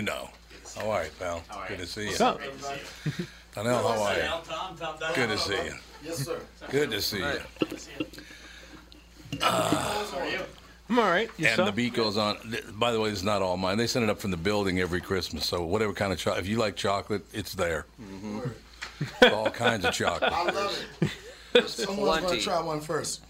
You know. All right, pal. Good to see you. What's up? Donnell, how are you? Good to see you. Yes, sir. Good to see you. I'm all right. And the beat goes on. By the way, it's not all mine. They send it up from the building every Christmas. So whatever kind of chocolate, if you like chocolate, it's there. Mm-hmm. all kinds of chocolate. I love it. Someone's going to try one first.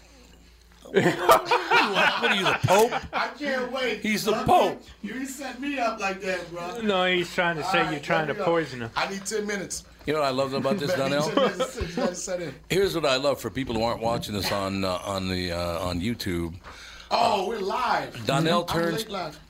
what are you, the Pope? I can't wait. He's the bro. Pope. You didn't set me up like that, bro. No, he's trying to say All you're right, trying to go. poison him. I need 10 minutes. You know what I love about this, Man, Donnell? 10 minutes. You gotta set in. Here's what I love for people who aren't watching this on uh, on the uh, on YouTube. Oh, we're live. Donnell turns.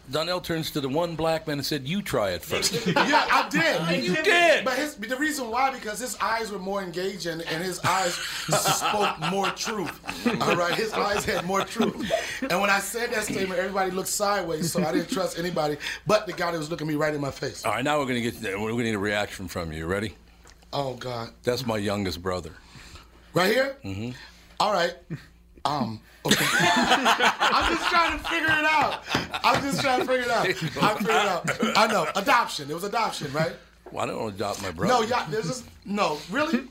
Donnell turns to the one black man and said, "You try it first. Yeah, I did. You did. But his, the reason why, because his eyes were more engaging and his eyes spoke more truth. All right, his eyes had more truth. And when I said that statement, everybody looked sideways, so I didn't trust anybody but the guy that was looking me right in my face. All right, now we're gonna get we're gonna need a reaction from you. You ready? Oh, God. That's my youngest brother. Right here? Mm-hmm. All right. Um, okay. I'm just trying to figure it out. I'm just trying to figure it out. I figured it out. I know. Adoption. It was adoption, right? Well, I don't want to adopt my brother. No, y'all, there's just, no, really?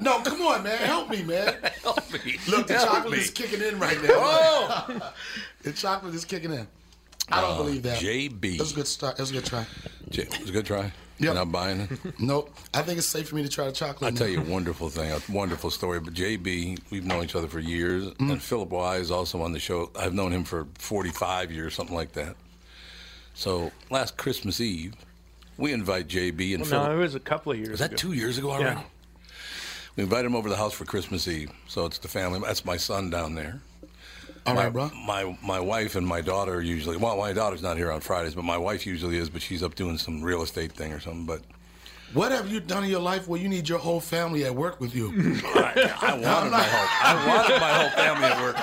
No, come on, man. Help me, man. Help me. Look, the Help chocolate me. is kicking in right now. Oh, The chocolate is kicking in. I don't believe that. JB. It was a good start. It was a good try. J- It was a good try. Yep. You're not buying it. Nope. I think it's safe for me to try the chocolate. I'll tell you a wonderful thing, a wonderful story. But JB, we've known each other for years, Mm-hmm. and Philip Y is also on the show. I've known him for 45 years, something like that. So last Christmas Eve, we invite JB and Well, Philip. no, it was a couple of years ago. was that ago. two years ago already? Yeah. We invited him over to the house for Christmas Eve. So it's the family. That's my son down there. All my, right, bro. My my wife and my daughter are usually. Well, my daughter's not here on Fridays, but my wife usually is. But she's up doing some real estate thing or something. But What have you done in your life where you need your whole family at work with you? I, I wanted my whole I wanted my whole family at work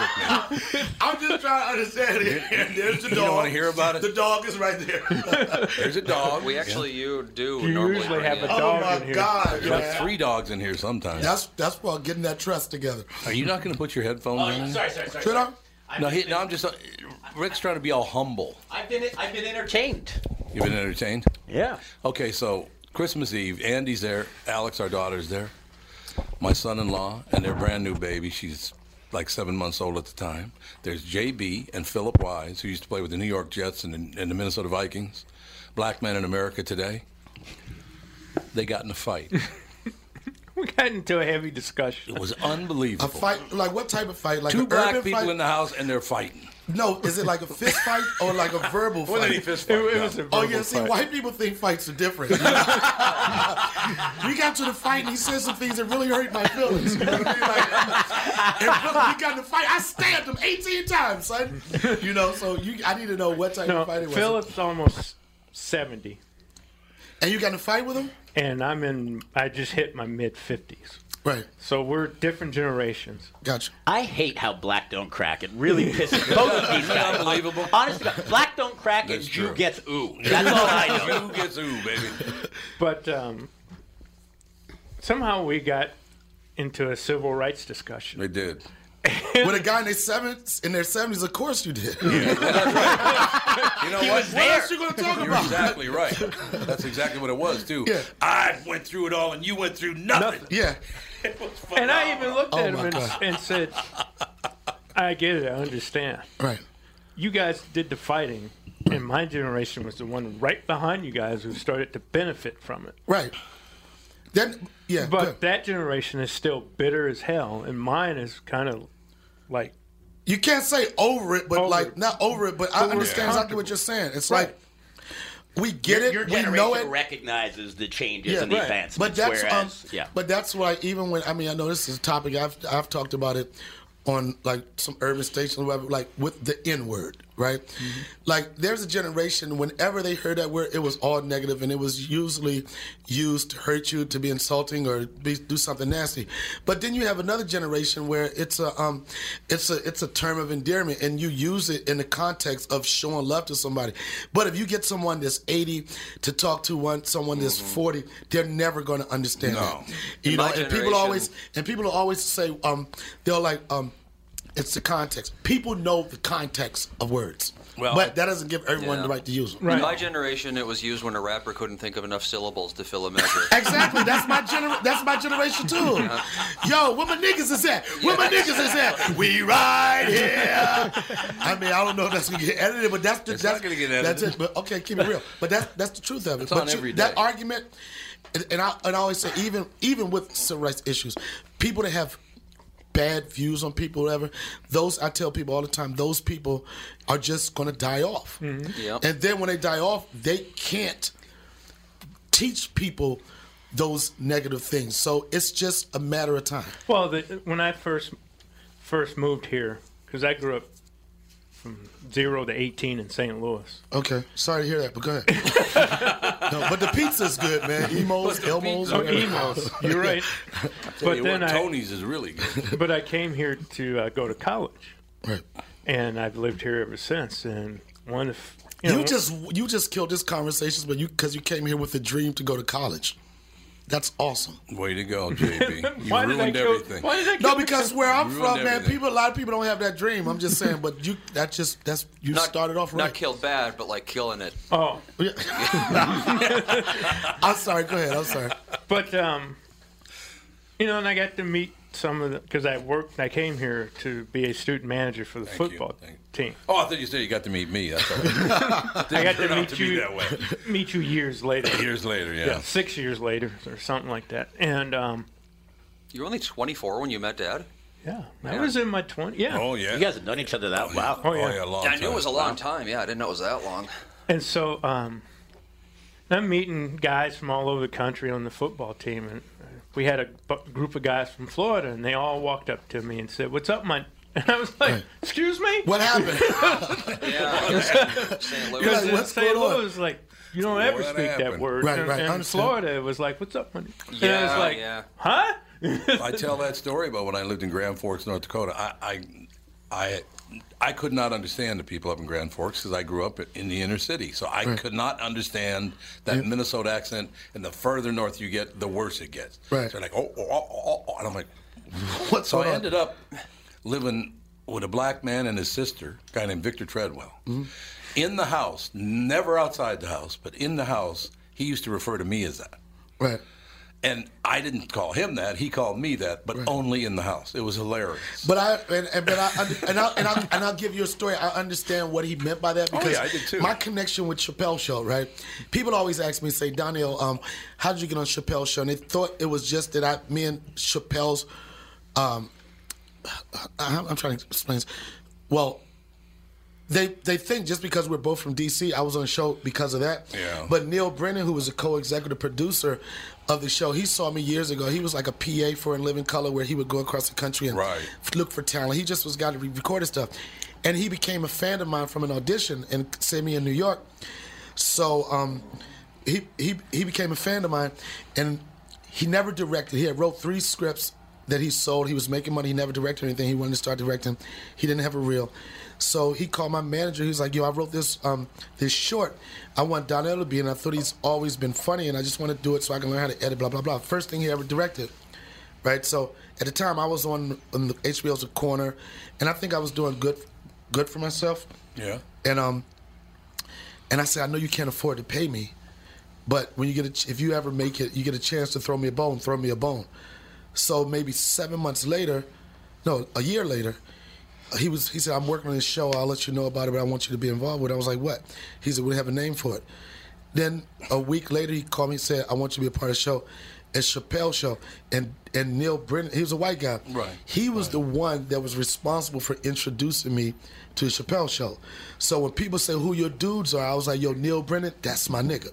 with me. I'm just trying to understand it. And there's the dog. You dog. don't wanna hear about it? The dog is right there. There's a dog. We actually you do You normally usually have in- a oh dog my in here. God, We have three dogs in here sometimes. That's that's about getting that trust together. Are you not going to put your headphones in? Oh, sorry, sorry, sorry. Should I? No, he, no, I'm just. Uh, Rick's trying to be all humble. I've been I've been entertained. You've been entertained. Yeah. Okay, so Christmas Eve, Andy's there, Alex, our daughter's there, my son-in-law, and their brand new baby. She's like seven months old at the time. There's JB and Philip Wise, who used to play with the New York Jets and, the- and the Minnesota Vikings. Black men in America today. They got in a fight. We got into a heavy discussion. It was unbelievable. A fight? Like what type of fight? Like Two black urban people fight? in the house and they're fighting. No, is it like a fist fight or like a verbal More fight? than any fist fight. it no. was a verbal Oh yeah, see, fight. white people think fights are different. we got to the fight, and he said some things that really hurt my feelings. You know what I mean? Like, and Philip, we got in the fight. I stabbed him 18 times, son. You know, so you, I need to know what type No, of fight it was. Philip's almost seventy, And you got in a fight with him? and I'm in. I just hit my mid fifties, Right. so we're different generations. Gotcha. I hate how black don't crack. It really pisses both of these guys. Unbelievable. Honestly, black don't crack and That's Jew true. gets ooh. That's all I know. Who gets ooh, baby? But um, somehow we got into a civil rights discussion. They did. With a guy in their seventies, in their seventies, of course you did. You know what? What else you gonna talk You're about? exactly right. That's exactly what it was too. Yeah. I went through it all, and you went through nothing. Yeah. And I even looked Oh at him and, and said, "I get it. I understand. Right. You guys did the fighting, and my generation was the one right behind you guys who started to benefit from it. Right. Then yeah. But good. that generation is still bitter as hell, and mine is kind of like You can't say over it, but Over like it. not over it, but I understand exactly what you're saying. It's Right. like we get it, Your we generation know it, recognizes the changes Yeah, and the right. advancements. but that's um, whereas, yeah. but that's why even when I mean I know this is a topic I've I've talked about it on like some urban stations or whatever, like with the N word, right? Mm-hmm. Like there's a generation whenever they heard that word, it was all negative and it was usually used to hurt you, to be insulting or be, do something nasty. But then you have another generation where it's a um, it's a it's a term of endearment and you use it in the context of showing love to somebody. But if you get someone that's 80 to talk to one someone that's 40, they're never going to understand Mm-hmm. No. that. You In know, and people always and people always say um they're like um it's the context. People know the context of words. Well, but that doesn't give everyone Yeah. the right to use them. Right. In my generation, it was used when a rapper couldn't think of enough syllables to fill a measure. Exactly. That's my gener- That's my generation too. Uh-huh. Yo, where my niggas is at? Where my niggas is at? We right here. I mean, I don't know if that's gonna get edited, but that's the, It's that's not gonna get edited. That's it. But okay, keep it real. But that's that's the truth of it. It's but on you- every that argument, and, and I and I always say even even with civil rights issues, people that have bad views on people, whatever. Those I tell people all the time. Those people are just going to die off, mm-hmm. Yep. and then when they die off, they can't teach people those negative things. So it's just a matter of time. Well, the, when I first first moved here, because I grew up from zero to eighteen in St. Louis. Okay, sorry to hear that, but go ahead. no, but the pizza's good, man. Imo's, Elmos, Oh, whatever. emos. You're right. But you then what, I, Tony's is really good. but I came here to uh, go to college, Right. and I've lived here ever since. And one of you, You know, just you just killed this conversation, but you because you came here with a dream to go to college. That's awesome. Way to go, JB. You why did I ruined kill, everything. Why did I No, kill because where I'm ruined from, man, everything. people a lot of people don't have that dream. I'm just saying, but you that just that's you Not, started off right. Not killed bad, but like killing it. Oh, I'm sorry. Go ahead. I'm sorry. But um, you know, and I got to meet some of the because I worked. I came here to be a student manager for the Thank football you. team. Oh, I thought you said you got to meet me. That's all. right. I got turn to out meet to be you that way. meet you years later. Years later, yeah. yeah, six years later or something like that. And um, You were only 24 when you met Dad. yeah, I was in my 20s. Yeah. Oh yeah. You guys have known each other that wow. Oh, Oh yeah. yeah, long I knew it time. was a long time. Yeah, I didn't know it was that long. And so um, I'm meeting guys from all over the country on the football team, and we had a group of guys from Florida, and they all walked up to me and said, "What's up, man?" And I was like, "Excuse me." What happened? Yeah. St. Louis. You're Because like, in "What's St. going on?" Louis, like you don't ever What speak that word. Right, right, I and. Florida, it was like, "What's up, man?" and Yeah, it's like, yeah. "Huh?" I tell that story about when I lived in Grand Forks, North Dakota. I, I, I, I could not understand the people up in Grand Forks because I grew up in the inner city. So I could not understand that Minnesota accent. And the further north you get, the worse it gets. Right. So they're like, oh, oh, oh, oh, oh. and I'm like, What's so I on? ended up living with a black man and his sister, a guy named Victor Treadwell. Mm-hmm. In the house, never outside the house, but in the house, he used to refer to me as that. Right. And I didn't call him that. He called me that, but only in the house. It was hilarious. But I and, and but I and I'll, and, I'll, and I'll give you a story. I understand what he meant by that Oh, because yeah, I did too. my connection with Chappelle Show, right? People always ask me, say, Daniel, um, how did you get on Chappelle Show? And they thought it was just that I, me and Chappelle's, um, I, I'm trying to explain. This. Well, they they think just because we're both from DC, I was on the show because of that. Yeah. But Neal Brennan, who was a co-executive producer of the show, he saw me years ago. He was like a PA for In Living Color, where he would go across the country and Right. look for talent. He just was got to re- recorded stuff, and he became a fan of mine from an audition and sent me in New York. So um, he he he became a fan of mine, and he never directed. He had wrote three scripts that he sold. He was making money. He never directed anything. He wanted to start directing. He didn't have a reel. So he called my manager. He was like, "Yo, I wrote this um, this short. I want Donnell to be, in. I thought he's always been funny, and I just want to do it so I can learn how to edit. Blah blah blah. First thing he ever directed, right? So at the time, I was on, on the HBO's The Corner, and I think I was doing good good for myself. Yeah. And um, and I said, I know you can't afford to pay me, but when you get a, ch- if you ever make it, you get a chance to throw me a bone, throw me a bone. So maybe seven months later, no, a year later, he was he said, I'm working on this show. I'll let you know about it, but I want you to be involved with it. I was like, what? He said, we have a name for it. Then a week later, he called me and said, I want you to be a part of the show. It's Chappelle show, and and Neal Brennan, he was a white guy. Right, He was the one that was responsible for introducing me to the Chappelle show. So when people say who your dudes are, I was like, yo, Neal Brennan, that's my nigga.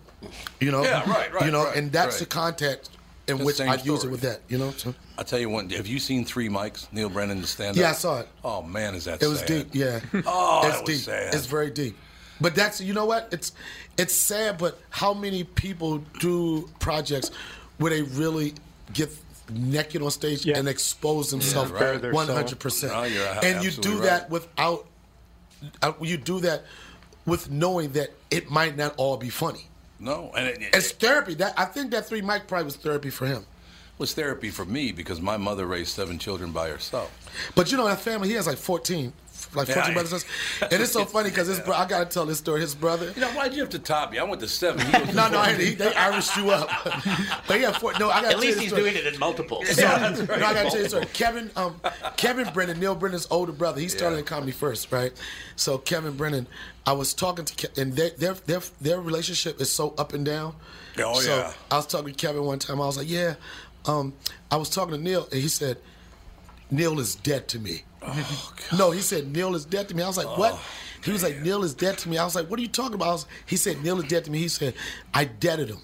You know? Yeah, right, right, You know, right, and that's right. the context in The which same I use it with that. You know? So I'll tell you one. Have you seen Three Mics? Neal Brennan, the stand up? Yeah, I saw it. Oh, man, is that it was deep. Yeah. Oh, it's that was deep. sad. It's very deep. But that's you know what? It's it's sad, but how many people do projects where they really get naked on stage Yeah. and expose themselves Yeah, right. Their one soul. hundred percent? No, you're a- And you do right. that without uh, you do that with knowing that it might not all be funny. No, and it, It's therapy. That I think that three mic probably was therapy for him. was therapy for me because my mother raised seven children by herself. But you know that family, he has like fourteen, like Yeah, fourteen brothers. and sisters. And it's so funny because his bro, I gotta tell this story. His brother, You know, why'd you have to top me? I went to seven. He goes to No, no, four. he, they Irished you up. but he had four. No, I got At least he's doing it in multiples. So, no, I got to tell you a story. Kevin, um, Kevin Brennan, Neal Brennan's older brother. He started Yeah. in comedy first, right? So Kevin Brennan, I was talking to, Ke- and they, their their their relationship is so up and down. Oh, so yeah. I was talking to Kevin one time. I was like, yeah. Um, I was talking to Neal, and he said, Neal is dead to me. Oh, no, he said Neal is dead to me. I was like, what? Oh, He was like, Neal is dead to me. I was like, what are you talking about? I was- he said, Neal is dead to me. He said, I deaded him.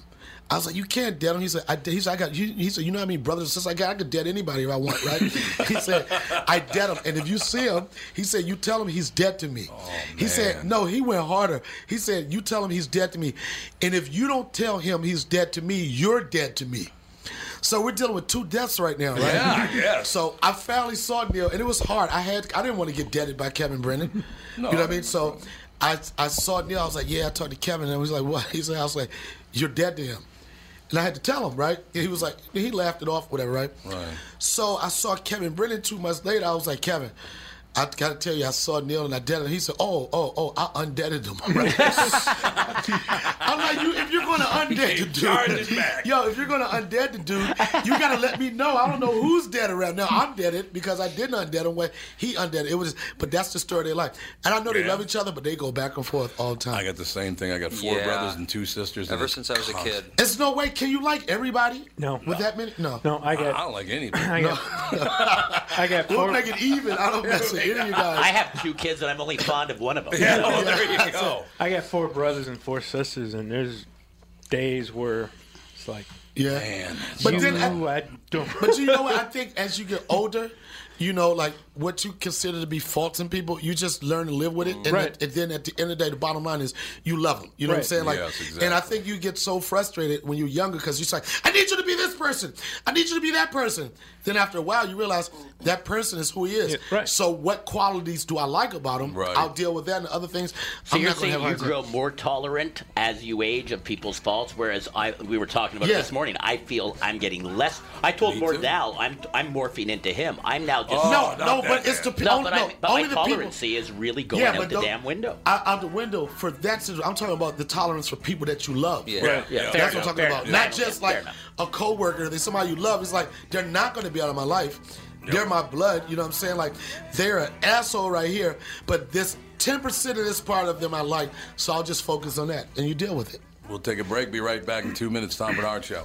I was like, you can't dead him. He said, I, he said, I got. He, he said, you know how many brothers and sisters I got? I could dead anybody if I want, right? he said, I dead him, and if you see him, he said, you tell him he's dead to me. he said, no, he went harder. He said, you tell him he's dead to me, and if you don't tell him he's dead to me, you're dead to me. So we're dealing with two deaths right now, right? Yeah, yeah. So I finally saw Neal, and it was hard. I had I didn't want to get deaded by Kevin Brennan. No. you know what I mean? So I I saw Neal. I was like, yeah. I talked to Kevin, and he was like, what? He said, I was like, you're dead to him. And I had to tell him, right? And he was like, he laughed it off, whatever, right? Right. So I saw Kevin Brennan two months later. I was like, Kevin, I gotta tell you, I saw Neal and I deaded him. He said, "Oh, oh, oh, I undeaded him." I'm like, you, if you're gonna undead the dude, Charge it back. yo, if you're gonna undead the dude, you gotta let me know. I don't know who's dead around now. I'm dead because I didn't undead him when he undid it. It was, but that's the story of their life. And I know they Yeah. love each other, but they go back and forth all the time. I got the same thing. I got four Yeah. brothers and two sisters. Ever since I was a kid. There's no way. Can you like everybody? No. With that many? No. No, I I don't like anybody. I got, I got We'll four, make it even. I don't mess with any of you guys. I have two kids and I'm only fond of one of them. Yeah, oh, there you go. I got four brothers and four sisters, and there's days where it's like, yeah. Man, But you, then I- I don't. But you know what? I think as you get older, you know, like what you consider to be faults in people, you just learn to live with it. And, Right. at- and then at the end of the day, the bottom line is you love them. You know what I'm saying? Like, Yes, exactly. and I think you get so frustrated when you're younger because you're like, I need you to be this person. I need you to be that person. Then after a while, you realize that person is who he is. Yeah, right. So what qualities do I like about him? Right. I'll deal with that and other things. So I'm you're not gonna saying have you a hard time. grow more tolerant as you age of people's faults, whereas I we were talking about Yeah. this morning. I feel I'm getting less. I told Me too. Mordell I'm I'm morphing into him. I'm now just Oh, No, no, that but it's the bad. pe- no, only, but, no, I, but only my the people. is really going out the damn window. I, out the window for that. situation, I'm talking about the tolerance for people that you love. Yeah. Right. Yeah, fair That's what I'm talking fair about. enough. Not just like a coworker, they somebody you love. It's like they're not going to be out of my life. They're my blood. You know what I'm saying? Like they're an asshole right here, but this 10% of this part of them I like, so I'll just focus on that, and you deal with it. We'll take a break. Be right back in two minutes. Tom Barnard Show.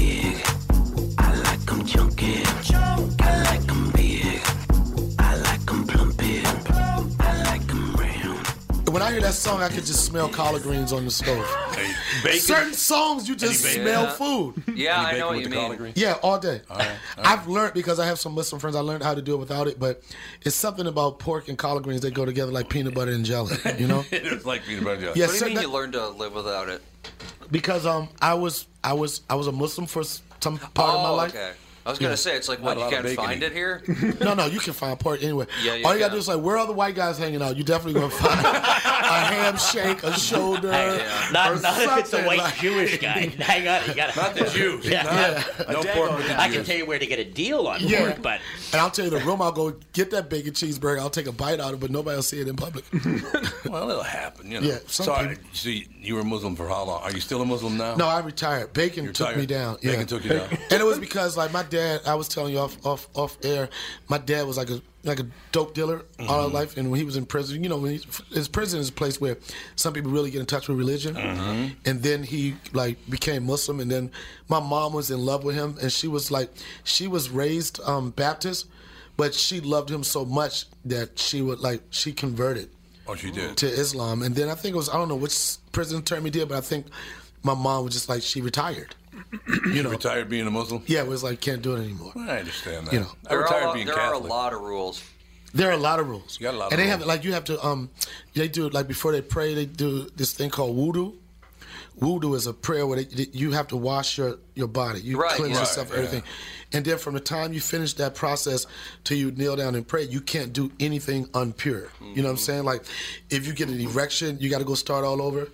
When I hear that song, I could just smell collard greens on the stove. Bacon? Certain songs, you just bacon? smell Yeah. food. Yeah, I know what you the collard mean. Yeah, all day. right, all I've learned because I have some Muslim friends. I learned how to do it without it, but it's something about pork and collard greens. They go together like peanut butter and jelly. You know? It is like peanut butter jelly. Yeah, What do you certain- mean you learned to live without it? because um, I was I was I was a Muslim for some part of my oh, life. okay. I was gonna Yeah. say it's like Not what you can't find it here. No, no, you can find pork anywhere. Yeah, you All you gotta can. do is like, where are the white guys hanging out? You definitely gonna find a ham shake, a shoulder, Yeah. or Not, not if it's a white like- Jewish guy. Hang on, you gotta. Not the Jews. Yeah. Yeah. No pork I can Jews. tell you where to get a deal on Yeah. pork, but And I'll tell you the room. I'll go get that bacon cheeseburger. I'll take a bite out of it, but nobody will see it in public. Well, it'll happen, you know. Yeah, some so, people- so you, you were Muslim for how long? Are you still a Muslim now? no, I retired. Bacon You're took tired? me down. Bacon took you down. And it was because like my dad, I was telling you off off off air. My dad was like a like a dope dealer all his life, and when he was in prison, you know, when he's, his prison is a place where some people really get in touch with religion. And then he like became Muslim, and then my mom was in love with him, and she was like, she was raised um, Baptist, but she loved him so much that she would like she converted Oh, she did. to Islam, and then I think it was I don't know which prison term he did, but I think my mom was just like she retired. You know, Retired being a Muslim? yeah, it was like can't do it anymore. I understand that. You know. I There, retired are, being there Catholic. are a lot of rules. There are a lot of rules. You got a lot of and they rules. have like you have to um they do like before they pray they do this thing called wudu. Wudu is a prayer where they, you have to wash your, your body. You Right, cleanse yeah. yourself, Right, everything. And then from the time you finish that process till you kneel down and pray, you can't do anything unpure. You know what I'm saying? Like if you get an erection, you got to go start all over.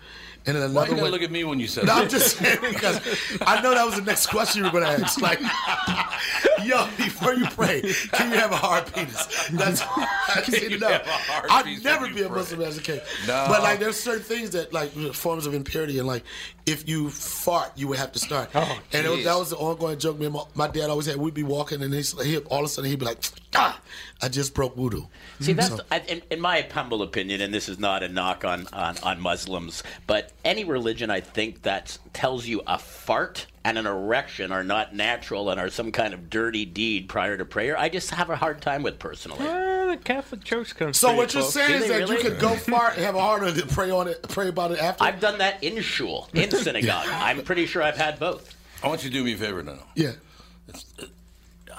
And then Why another you gotta one. look at me when you said No, that? I'm just saying because I know that was the next question you were going to ask. Like, yo, before you pray, can you have a hard penis? That's I just need to know. have a hard I'd never be you a pray? Muslim as a kid. No. But like, there's certain things that like forms of impurity, and like if you fart, you would have to start. Oh, and it was, that was the ongoing joke. Me and my, my dad always had. We'd be walking, and he's, he all of a sudden he'd be like, "Ah, I just broke wudu." See, that's So- I- in, in my humble opinion, and this is not a knock on, on, on Muslims, but any religion I think that tells you a fart and an erection are not natural and are some kind of dirty deed prior to prayer, I just have a hard time with personally. Well, the Catholic Church comes. So what you're close. saying Do is that really? you could go fart and have a hard on and pray on it, pray about it after. I've done that in shul, in synagogue. I'm pretty sure I've had both. I want you to do me a favor now. yeah.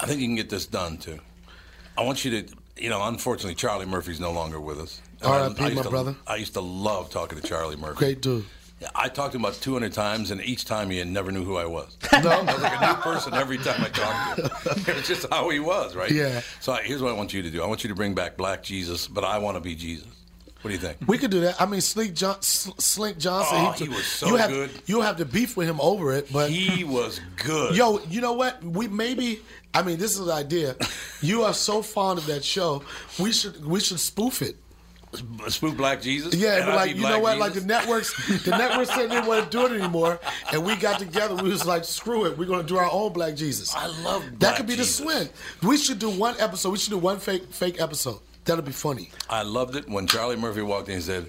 I think you can get this done too. I want you to, you know, unfortunately, Charlie Murphy's no longer with us. R.I.P., used my to- brother. I used to love talking to Charlie Murphy. Great dude. Yeah, I talked to him about 200 times, and each time he never knew who I was. No. I was like a new person every time I talked to him. It's just how he was, right? Yeah. So I- here's what I want you to do. I want you to bring back Black Jesus, but I want to be Jesus. What do you think? We could do that. I mean, Slink, John, Slink Johnson. Oh, he was so you have, good. You have to beef with him over it, but He was good. yo, you know what? We maybe. I mean, this is an idea. You are so fond of that show. We should we should spoof it. Spoof Black Jesus? Yeah, but like you know what? Like the networks, the networks said they didn't want to do it anymore, and we got together. We was like, screw it, we're gonna do our own Black Jesus. I love that. Black Could be Jesus. the swing. We should do one episode. We should do one fake fake episode. That'll be funny. I loved it when Charlie Murphy walked in and said,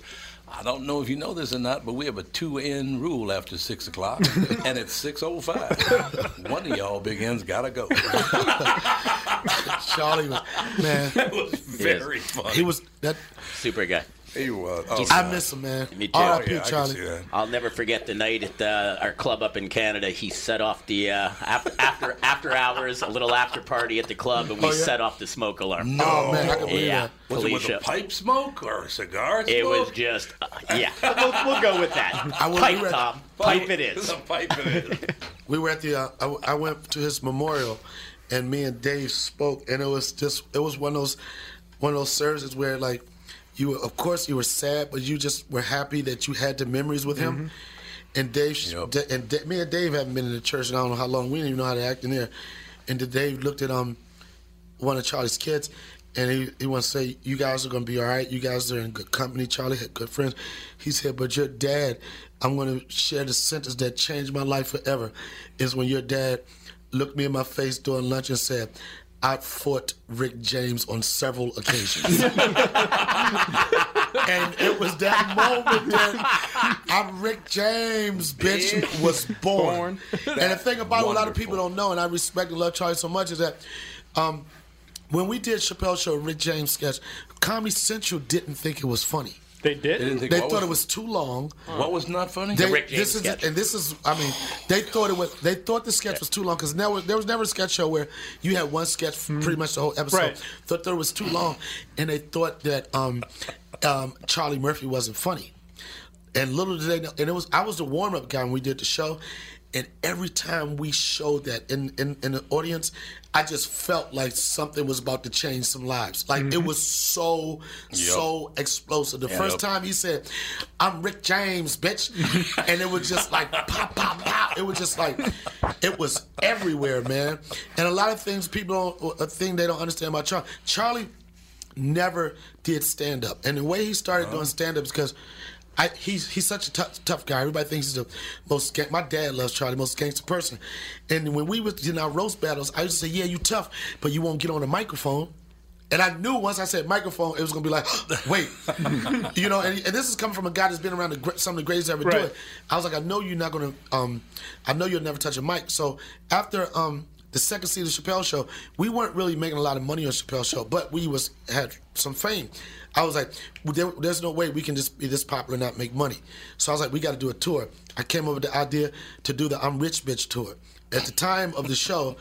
I don't know if you know this or not, but we have a two-in rule after 6 o'clock, and it's 6.05. One of y'all big ends got to go. Charlie, was, man, That was very funny. he was that. Super guy. He was. Oh, I God. miss him, man. Me too. R.I.P. Yeah, Charlie. I'll never forget the night at uh, our club up in Canada. He set off the uh, after, after after hours, a little after party at the club, and we Oh, yeah? set off the smoke alarm. Oh man, I can believe yeah, that. Was it with Felicia. a pipe smoke or a cigar smoke? It was just, uh, yeah. We'll, we'll go with that. I will Pipe, be Tom. Pipe it is. A pipe it is. We were at the. Uh, I, I went to his memorial, and me and Dave spoke, and it was just. It was one of those, one of those services where like, you were, of course you were sad, but you just were happy that you had the memories with him. And Dave, Yep. Da- and Da- me and Dave haven't been in the church, and I don't know how long. We didn't even know how to act in there. And then Dave looked at um, one of Charlie's kids, and he he wants to say, "You guys are gonna be all right. You guys are in good company. Charlie had good friends." He said, "But your dad, I'm gonna share the sentence that changed my life forever, is when your dad looked me in my face during lunch and said." I fought Rick James on several occasions. and it was that moment that I'm Rick James, bitch, was born. And the thing about it, a lot of people don't know, and I respect and love Charlie so much, is that um, when we did Chappelle Show, Rick James sketch, Comedy Central didn't think it was funny. They did. They didn't think They what thought it was too long. What was not funny? They, Rick James this is sketch. and this is I mean they thought it was they thought the sketch was too long because never there was never a sketch show where you had one sketch for pretty much the whole episode. Right. Thought that it was too long, and they thought that um, um, Charlie Murphy wasn't funny. And little did they know, and it was I was the warm up guy when we did the show, and every time we showed that in, in in the audience, I just felt like something was about to change some lives. Like it mm-hmm. was so so explosive. The first time he said, "I'm Rick James, bitch," and it was just like pop pop pop. It was just like it was everywhere, man. And a lot of things people don't a thing they don't understand about Charlie. Charlie never did stand up. And the way he started oh. doing stand up is because I, he's he's such a tough, tough guy. Everybody thinks he's the most. My dad loves Charlie, most gangster person. And when we was in our roast battles, I used to say, "Yeah, you tough, but you won't get on the microphone." And I knew once I said microphone, it was gonna be like, wait, you know. And, and this is coming from a guy that's been around the, some of the greatest ever do Right. it. I was like, I know you're not gonna. Um, I know you'll never touch a mic. So after um, the second season of Chappelle Show, we weren't really making a lot of money on Chappelle Show, but we was had some fame. I was like, well, there, there's no way we can just be this popular and not make money. So I was like, we got to do a tour. I came up with the idea to do the I'm Rich Bitch tour. At the time of the show,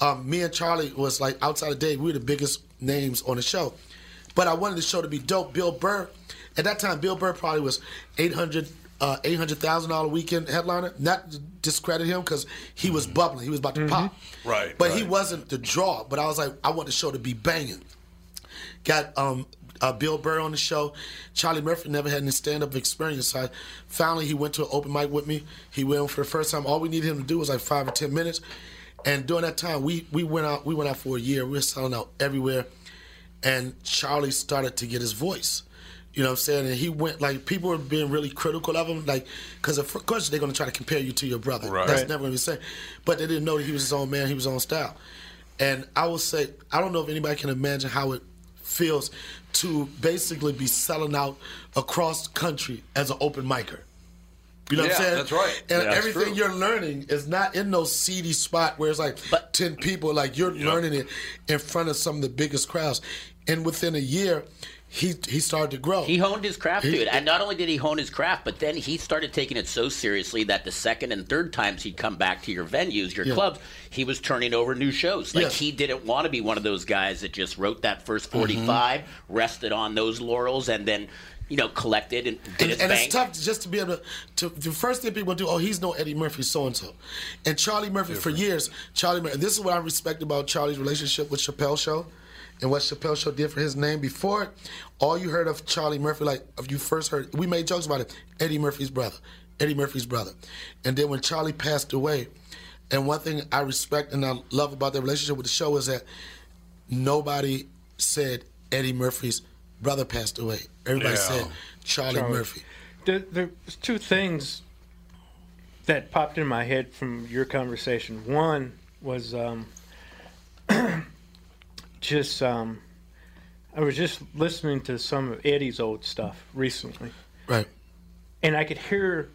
um, me and Charlie was like outside of day, we were the biggest names on the show. But I wanted the show to be dope. Bill Burr, at that time, Bill Burr probably was 800 uh, eight hundred thousand dollar weekend headliner. Not to discredit him because he was bubbling. He was about to pop. Right, But he wasn't the draw. But I was like, I want the show to be banging. Got um, uh, Bill Burr on the show. Charlie Murphy never had any stand up experience. So I, finally, he went to an open mic with me. He went for the first time. All we needed him to do was like five or ten minutes. And during that time, we we went out. We went out for a year. We were selling out everywhere. And Charlie started to get his voice. You know what I'm saying? And he went like people were being really critical of him, like because of course they're going to try to compare you to your brother. Right. That's never going to be said. But they didn't know that he was his own man. He was his own style. And I will say, I don't know if anybody can imagine how it feels to basically be selling out across the country as an open micer. You know what I'm saying? that's right. And Yeah, everything true. you're learning is not in no seedy spot where it's like 10 people. Like you're learning it in front of some of the biggest crowds. And within a year, he he started to grow. He honed his craft He- to it, and not only did he hone his craft, but then he started taking it so seriously that the second and third times he'd come back to your venues, your Yeah. clubs, he was turning over new shows. Like Yes. he didn't want to be one of those guys that just wrote that first 45, Mm-hmm. rested on those laurels, and then you know collected and did and, his and bank. it's tough just to be able to, to. The first thing people do, oh, he's no Eddie Murphy, so and so, and Charlie Murphy for years. Charlie Murphy. And this is what I respect about Charlie's relationship with Chappelle Show, and what Chappelle Show did for his name. Before, all you heard of Charlie Murphy, like if you first heard, we made jokes about it. Eddie Murphy's brother, Eddie Murphy's brother, and then when Charlie passed away, and one thing I respect and I love about their relationship with the show is that nobody said Eddie Murphy's brother passed away. Everybody Yeah. said Charlie, Charlie. Murphy. There, there's two things that popped in my head from your conversation. One was um, just um, I was just listening to some of Eddie's old stuff recently, Right. and I could hear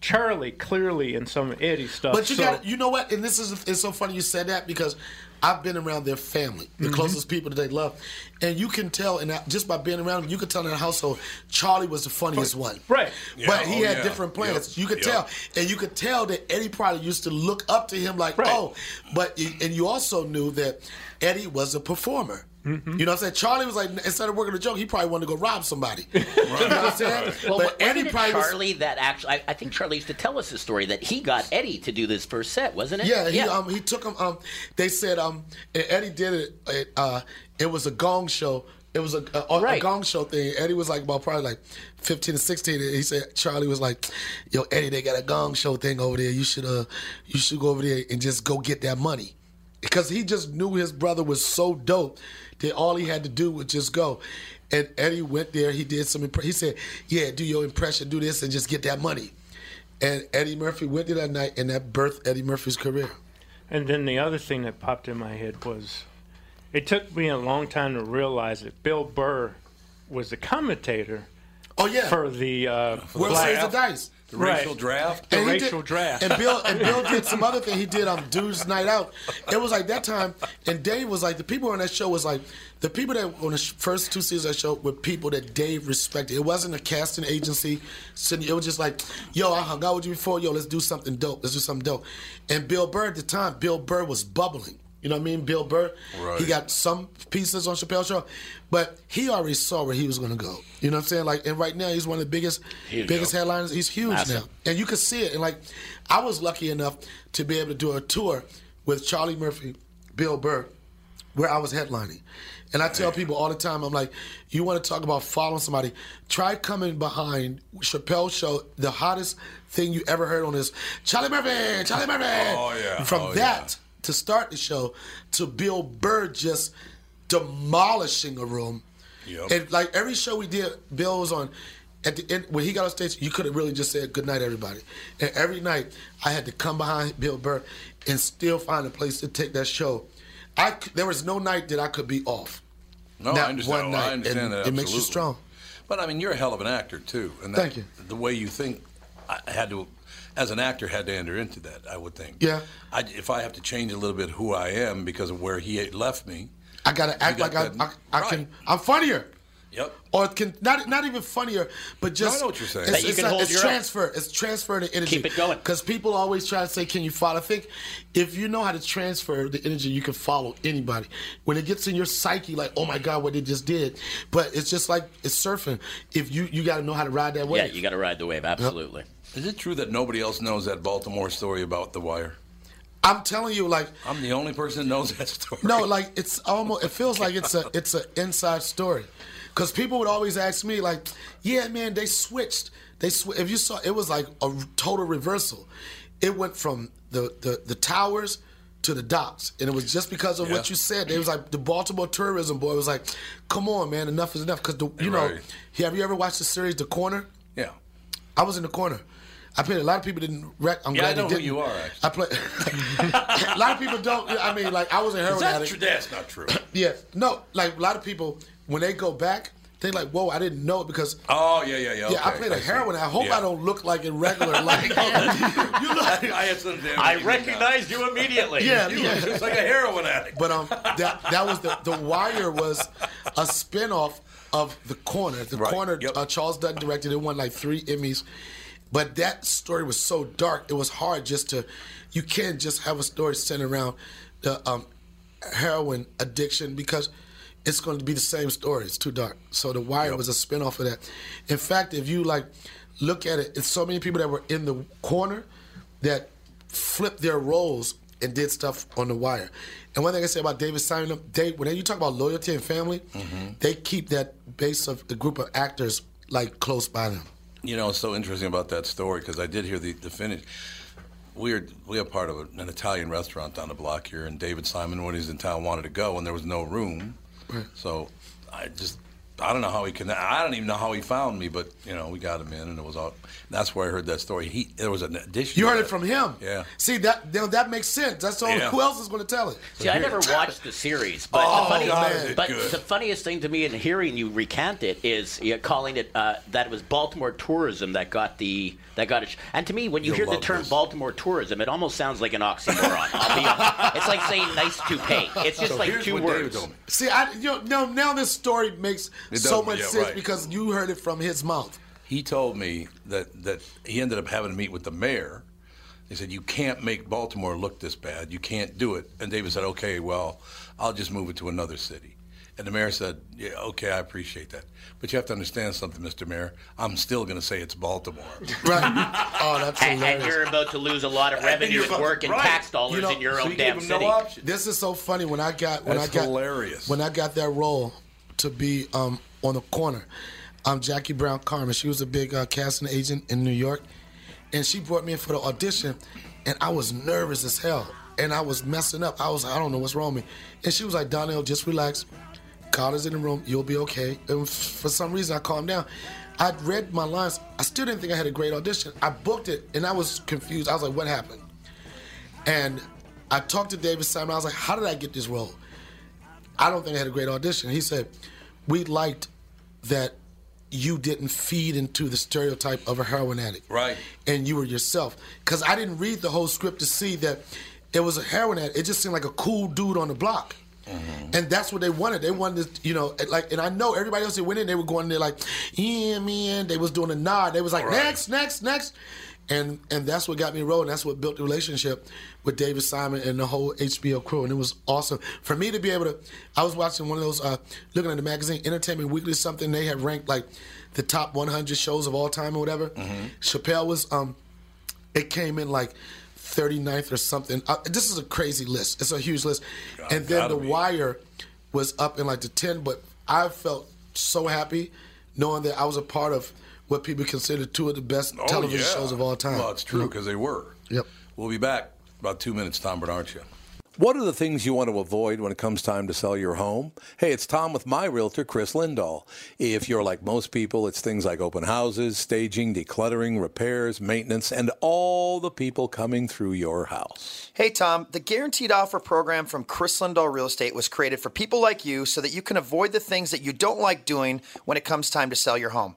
Charlie clearly in some Eddie stuff. But you So- got you know what? And this is it's so funny you said that because I've been around their family, the Mm-hmm. closest people that they love, and you can tell, and I- just by being around them, you can tell in the household, Charlie was the funniest one. Right. but he oh, had yeah. different plans. Yep, You could yep. tell, and you could tell that Eddie probably used to look up to him like, Right. oh, but and you also knew that Eddie was a performer. Mm-hmm. You know what I'm saying? Charlie was like, instead of working a joke, he probably wanted to go rob somebody. You know what I'm saying? Well, but but Eddie Eddie probably was- Charlie that actually, I, I think Charlie used to tell us this story that he got Eddie to do this first set, wasn't it? Yeah, he um he took him um they said um and Eddie did it it uh it was a gong show. It was a, a, a Right. gong show thing. Eddie was like about probably like fifteen to sixteen. And he said Charlie was like, "Yo, Eddie, they got a gong show thing over there. You should uh, you should go over there and just go get that money." Because he just knew his brother was so dope that all he had to do was just go. And Eddie went there. He did some. He said, "Yeah, do your impression, do this, and just get that money." And Eddie Murphy went there that night, and that birthed Eddie Murphy's career. And then the other thing that popped in my head was it took me a long time to realize that Bill Burr was the commentator Oh yeah, for the uh, World Series of Dice. The Right. racial draft. the And racial did- draft. And Bill and Bill did some other thing. He did um Dude's Night Out. It was like that time, and Dave was like the people on that show was like the people that on the first two seasons of that show were people that Dave respected. It wasn't a casting agency. So it was just like, yo, I hung out with you before. Yo, let's do something dope. Let's do something dope. And Bill Burr at the time, Bill Burr was bubbling. You know what I mean? Bill Burr. Right. He got some pieces on Chappelle's Show, but he already saw where he was going to go. You know what I'm saying? Like, and right now he's one of the biggest, biggest headliners. He's huge Massive. now and you could see it. And like, I was lucky enough to be able to do a tour with Charlie Murphy, Bill Burr, where I was headlining. And I tell people all the time, I'm like, you want to talk about following somebody? Try coming behind Chappelle's Show. The hottest thing you ever heard on this, Charlie Murphy, Charlie Murphy. Oh, yeah. From Oh, that to start the show to Bill Burr just demolishing a room. Yep. And like every show we did, Bill was on. at the end when he got on stage, you could have really just said good night, everybody. And every night I had to come behind Bill Burr and still find a place to take that show. I there was no night that I could be off. No, That I understand. one oh, I night, understand and that. it makes you strong. But I mean, you're a hell of an actor too, and that, Thank you. The way you think, I had to, as an actor, had to enter into that. I would think. Yeah. I, if I have to change a little bit who I am because of where he left me. I gotta act You like got I, that- I, I can. I'm funnier. Yep. Or it can not not even funnier, but just No, I know what you're saying. It's, you it's can like- hold it's your own. transfer. It's transfer the energy. Keep it going. Because people always try to say, "Can you follow?" I think if you know how to transfer the energy, you can follow anybody. When it gets in your psyche, like, "Oh my God, what they just did," but it's just like it's surfing. If you you got to know how to ride that wave. Yeah, you got to ride the wave. Absolutely. Is it true that nobody else knows that Baltimore story about the wire? I'm telling you, like, I'm the only person that knows that story. No, like it's almost. It feels like it's a it's an inside story, because people would always ask me like, "Yeah, man, they switched. They sw- if you saw, it was like a total reversal. It went from the the, the towers to the docks, and it was just because of Yeah. what you said. It was like the Baltimore tourism boy was like, "Come on, man, enough is enough." Because you know, have you ever watched the series The Corner? Yeah. I was in the corner. I played. A lot of people didn't. Rec- I'm Yeah, glad I know they who didn't. you are, actually. I play. a lot of people don't. I mean, like I was a heroin Is that addict. true? That's not true. Yeah, no, like a lot of people when they go back, they like, whoa, I didn't know it because. Oh yeah, yeah, yeah. Yeah, I played a see. heroin. I hope Yeah. I don't look like it regular. Like you look. I had some damn. I reason recognized you immediately. Yeah, now. You yeah. look just like a heroin addict. But um, that that was the the Wire was a spinoff of the Corner. The Right, Corner. yep. Uh, Charles Dutton directed. It won like three Emmys. But that story was so dark. It was hard just to. You can't just have a story centered around the um, heroin addiction because it's going to be the same story. It's too dark. So the Wire was a spinoff of that. In fact, if you like look at it, it's so many people that were in the corner that flipped their roles and did stuff on the Wire. And one thing I say about David Simon, they when you talk about loyalty and family, they keep that base of the group of actors like close by them. You know, it's so interesting about that story because I did hear the, the finish. We're we are part of an Italian restaurant down the block here, and David Simon, when he was in town, wanted to go, and there was no room. So I just I don't know how he can. I don't even know how he found me, but you know, we got him in, and it was all. That's where I heard that story. He there was an addition. You heard that. it from him. Yeah. See that now that makes sense. That's all. Yeah. Who else is going to tell it? See, I never watched the series, but Oh, the funny, God, is but the funniest thing to me in hearing you recant it is yeah, calling it uh, that it was Baltimore tourism that got the that got it. And to me, when you You'll hear the term this. Baltimore tourism, it almost sounds like an oxymoron. I'll be. It's like saying nice toupee. It's just So like two words. See, I you know now, now this story makes It so much yeah, sense right. because you heard it from his mouth. He told me that, that he ended up having to meet with the mayor. He said, You can't make Baltimore look this bad. You can't do it. And David said, Okay, well, I'll just move it to another city. And the mayor said, Yeah, okay, I appreciate that. But you have to understand something, Mr. Mayor. I'm still going to say it's Baltimore. Right. oh, that's And, and you're about to lose a lot of revenue and work and Right. tax dollars You know, in your so own he gave damn city. no option. This is so funny when I got when That's I got hilarious. when I got that role to be um, on the corner. Um, Jackie Brown Carmen, she was a big uh, casting agent in New York, and she brought me in for the audition, and I was nervous as hell, and I was messing up. I was I don't know what's wrong with me, and she was like, Donnell, just relax. God is in the room. You'll be okay. And for some reason, I calmed down. I'd read my lines. I still didn't think I had a great audition. I booked it, and I was confused. I was like, what happened? And I talked to David Simon. I was like, how did I get this role? I don't think I had a great audition. He said, we liked that you didn't feed into the stereotype of a heroin addict. Right. And you were yourself. Because I didn't read the whole script to see that it was a heroin addict. It just seemed like a cool dude on the block. Mm-hmm. And that's what they wanted. They wanted, to, you know, like, and I know everybody else that went in, they were going there like, yeah, man. They was doing a nod. They was like, Right. next, next, next. And and that's what got me rolling. That's what built the relationship with David Simon and the whole HBO crew. And it was awesome for me to be able to. I was watching one of those, uh, looking at the magazine, Entertainment Weekly, something they had ranked like the top 100 shows of all time or whatever. Chappelle was, um, it came in like 39th or something. Uh, this is a crazy list. It's a huge list. God, and then The be. Wire was up in like the 10, but I felt so happy knowing that I was a part of what people consider two of the best Oh, television yeah. shows of all time. Well, it's true mm-hmm. because they were. Yep. We'll be back about two minutes. Tom Barnard Show. What are the things you want to avoid when it comes time to sell your home? Hey, it's Tom with my realtor, Chris Lindahl. If you're like most people, it's things like open houses, staging, decluttering, repairs, maintenance, and all the people coming through your house. Hey, Tom, the Guaranteed Offer program from Chris Lindahl Real Estate was created for people like you so that you can avoid the things that you don't like doing when it comes time to sell your home.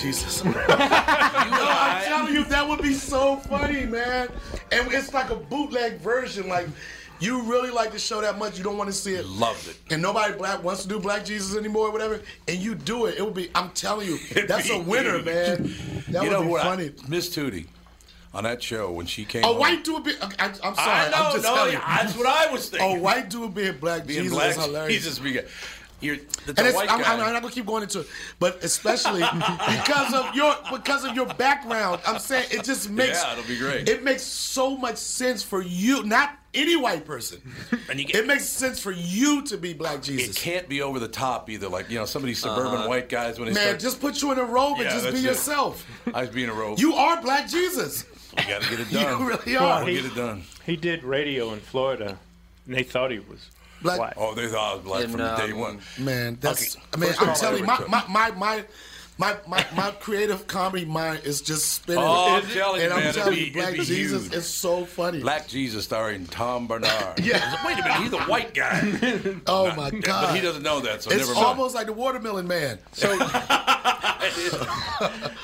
Jesus. no, I'm telling you, that would be so funny, man. And it's like a bootleg version. Like, you really like the show that much, you don't want to see it. Loved it. And nobody black wants to do Black Jesus anymore or whatever. And you do it. It would be, I'm telling you, that's a winner, man. That you would know be what? I- funny. Miss Tootie on that show when she came. A on- white dude being, I, I'm sorry. I know, I'm just no, telling you. that's what I was thinking. A white dude being Black being Jesus black is hilarious. Jesus being. You're the, and the it's, white I'm, guy. I'm, I'm not gonna keep going into it, but especially because of your because of your background, I'm saying it just makes Yeah, it'll be great. It makes so much sense for you, not any white person. And you it makes sense for you to be Black Jesus. it can't be over the top either. Like you know, some of these suburban Uh-huh. white guys when they Man, start. just put you in a robe and just be it. yourself. I was being a robe. You are Black Jesus. You got to get it done. You really are. We'll get it done. He did radio in Florida, and they thought he was Black- black. Oh, they thought I was black And, from day um, one. Man, that's. Okay, I mean, I'm telling you, my my, my my my my my creative comedy mind is just spinning. Oh, I'm and telling you, I'm man, telling you, Black Jesus huge. is so funny. Black Jesus starring Tom Barnard. Yeah. Wait a minute, he's a white guy. Oh Not- my God! But he doesn't know that, so it's never mind. almost like the Watermelon Man. So,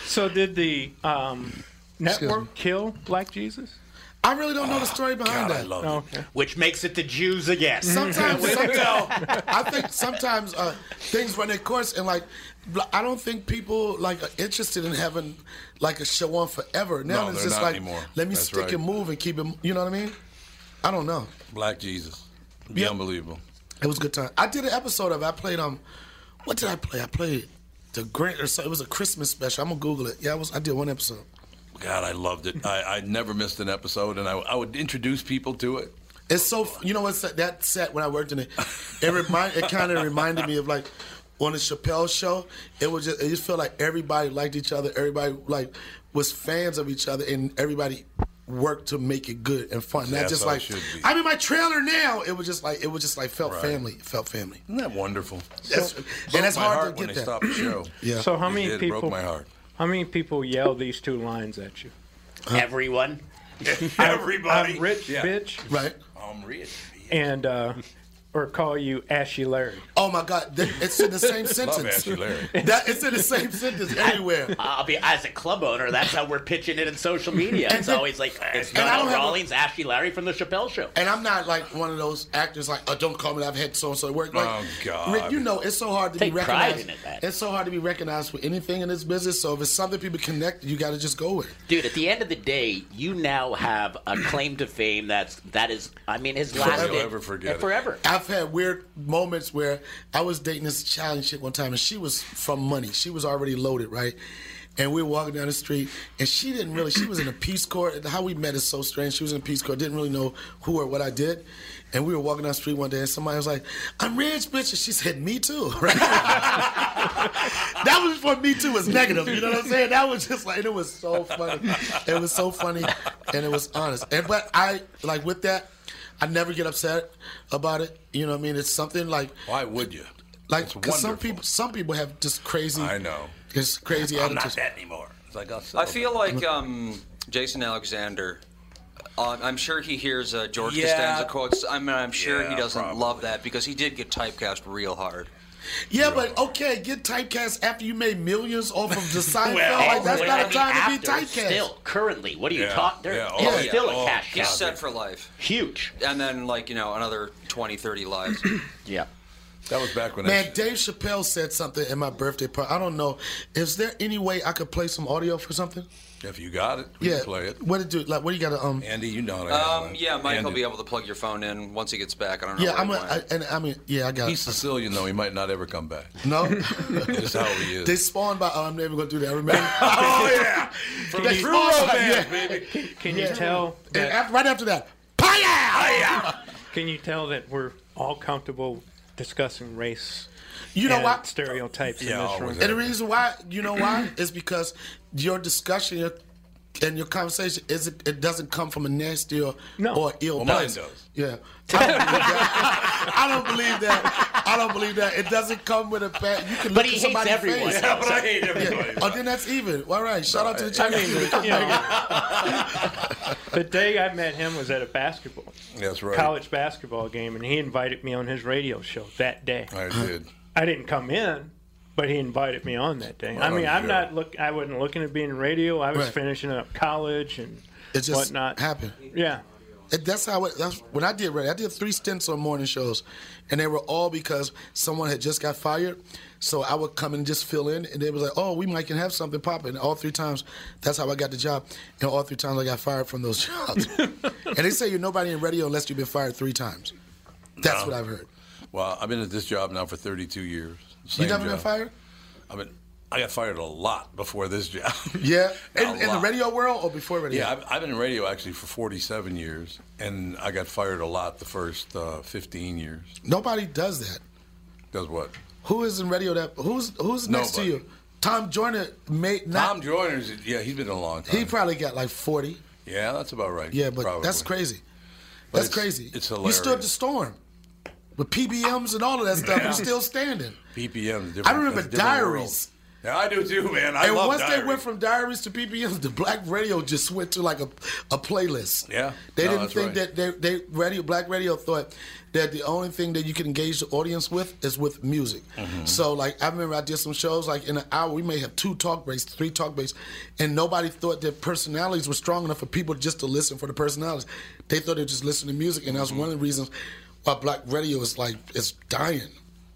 so did the um, network kill Black Jesus? I really don't know the story behind God, I that. love Oh, it. Which makes it the Jews again. Sometimes, sometimes I think sometimes uh, things run their course, and like I don't think people like are interested in having like a show on forever. Now No, it's they're just not like anymore. let me That's stick right. and move and keep it. You know what I mean? I don't know. Black Jesus. Be Yeah. unbelievable. It was a good time. I did an episode of. it. I played um, what did I play? I played the Grant or so. It was a Christmas special. I'm gonna Google it. Yeah, I was. I did one episode. God, I loved it. I, I never missed an episode, and I, I would introduce people to it. It's so you know what's that, that set when I worked in it. It remind it kind of reminded me of like on the Chappelle show. It was just it just felt like everybody liked each other. Everybody like was fans of each other, and everybody worked to make it good and fun. Not That's just like. I'm in my trailer now. It was just like it was just like felt Right. family. It felt family. Isn't that wonderful? That's, Broke and that's hard heart to when get they stopped the show. Yeah. So how It many did, people? broke my heart. How many people yell these two lines at you? Everyone. Everybody. I'm rich, Yeah. bitch, Right. I'm rich. and uh, or call you Ashy Larry. Oh my God, it's in the same sentence. Love sentence. Ashy Larry. That it's in the same sentence everywhere. I'll be as a club owner. That's how we're pitching it in social media. And It's then- always like it's and I don't have a- Rawlings, Ashy Larry from the Chappelle Show. And I'm not like one of those actors like, oh, don't call me. I've had so and so work. Like, Oh, God. Rick, you know, it's so hard to Take be pride recognized. in it, man. It's so hard to be recognized for anything in this business. So if it's something people connect, you got to just go with. it. Dude, at the end of the day, you now have a claim to fame that's that is I mean his last Forever, ever forget it. forever. I've I've had weird moments where I was dating this Italian chick one time, and she was from money. She was already loaded, right? And we were walking down the street, and she didn't really. She was in the Peace Corps. How we met is so strange. She was in the Peace Corps. Didn't really know who or what I did. And we were walking down the street one day, and somebody was like, "I'm rich, bitch," and she said, "Me too." Right? that was for me too. Was negative. You know what I'm saying? That was just like it was so funny. It was so funny, and it was honest. And but I like with that, I never get upset about it. You know what I mean? It's something like Why would you? like It's 'cause some people some people have just crazy. I know. Just crazy I'm not attitudes. that anymore. It's like I'll I feel like um, Jason Alexander. Uh, I'm sure he hears uh, George Yeah. Costanza quotes. I mean, I'm sure he doesn't probably. love that because he did get typecast real hard. Yeah, but okay, get typecast after you made millions off of the Seinfeld. Well, like that's well, not a the time to be typecast. Still, currently, what are you Yeah, talking? There, yeah, oh, yeah. still Oh, a cash He's set for life. Huge. And then, like, you know, another 20, 30 lives. Yeah. That was back when Man, I, Dave Chappelle said something in my birthday party. I don't know. Is there any way I could play some audio for something? If you got it, we yeah. can play it. What did do? Like, what do you got to um? Andy, you know how to handle Um, it. yeah, Mike will be able to plug your phone in once he gets back. I don't know. Yeah, I'm. A, I, and I mean, yeah, I got. He's Sicilian though. He might not ever come back. no. That's how he is. they spawned by. Oh, I'm never gonna do that. Remember? oh yeah, Can They you, spawned by- romance, yeah. baby. can you tell that, after, right after that, Paya! can you tell that we're all comfortable discussing race You know and what? stereotypes Yeah, in this room? And the reason why, you know why, is because your discussion your, and your conversation is it, it doesn't come from a nasty or, No. or ill Well, mine does. Yeah, I don't believe that. I don't believe that. I don't believe that. It doesn't come with a bad. You can But look he at hates somebody's everyone. face. Yeah, but I hate everybody. Oh, then that's even. All right. Shout out to the I Chinese. mean, you know, the day I met him was at a basketball, That's right. college basketball game, and he invited me on his radio show that day. I did. I didn't come in, but he invited me on that day. I mean, I'm sure. not look. I wasn't looking at being radio. I was Right. finishing up college and It just whatnot. happened. Yeah. It, that's how it. That's when I did. radio. I did three stints on morning shows, and they were all because someone had just got fired. So I would come and just fill in, and they was like, "Oh, we might can have something popping." All three times, that's how I got the job, and all three times I got fired from those jobs. and they say you're nobody in radio unless you've been fired three times. That's No. what I've heard. Well, I've been at this job now for 32 years. You never been job. fired? I mean, I got fired a lot before this job. Yeah, in, in the radio world or before radio? Yeah, I've, I've been in radio actually for 47 years, and I got fired a lot the first uh, 15 years. Nobody does that. Does what? Who is in radio? That who's who's next Nobody. to you? Tom Joyner made not. Tom Joyner's, yeah, he's been a long time. he probably got like forty. yeah, that's about right. Yeah, but Probably. that's crazy. But That's it's- crazy. it's hilarious. You stood the storm with PPMs and all of that stuff. Yeah. You're still standing. PPM. 's different- I remember that's diaries. Yeah, I do too, man. I and love once diaries. they went from diaries to PPMs, the black radio just went to like a, a playlist. Yeah. They No, didn't think right. that they, they radio black radio thought that the only thing that you can engage the audience with is with music. Mm-hmm. So like I remember I did some shows like in an hour we may have two talk breaks, three talk breaks, and nobody thought that personalities were strong enough for people just to listen for the personalities. They thought they just listen to music, and that was one of the reasons why black radio is like it's dying.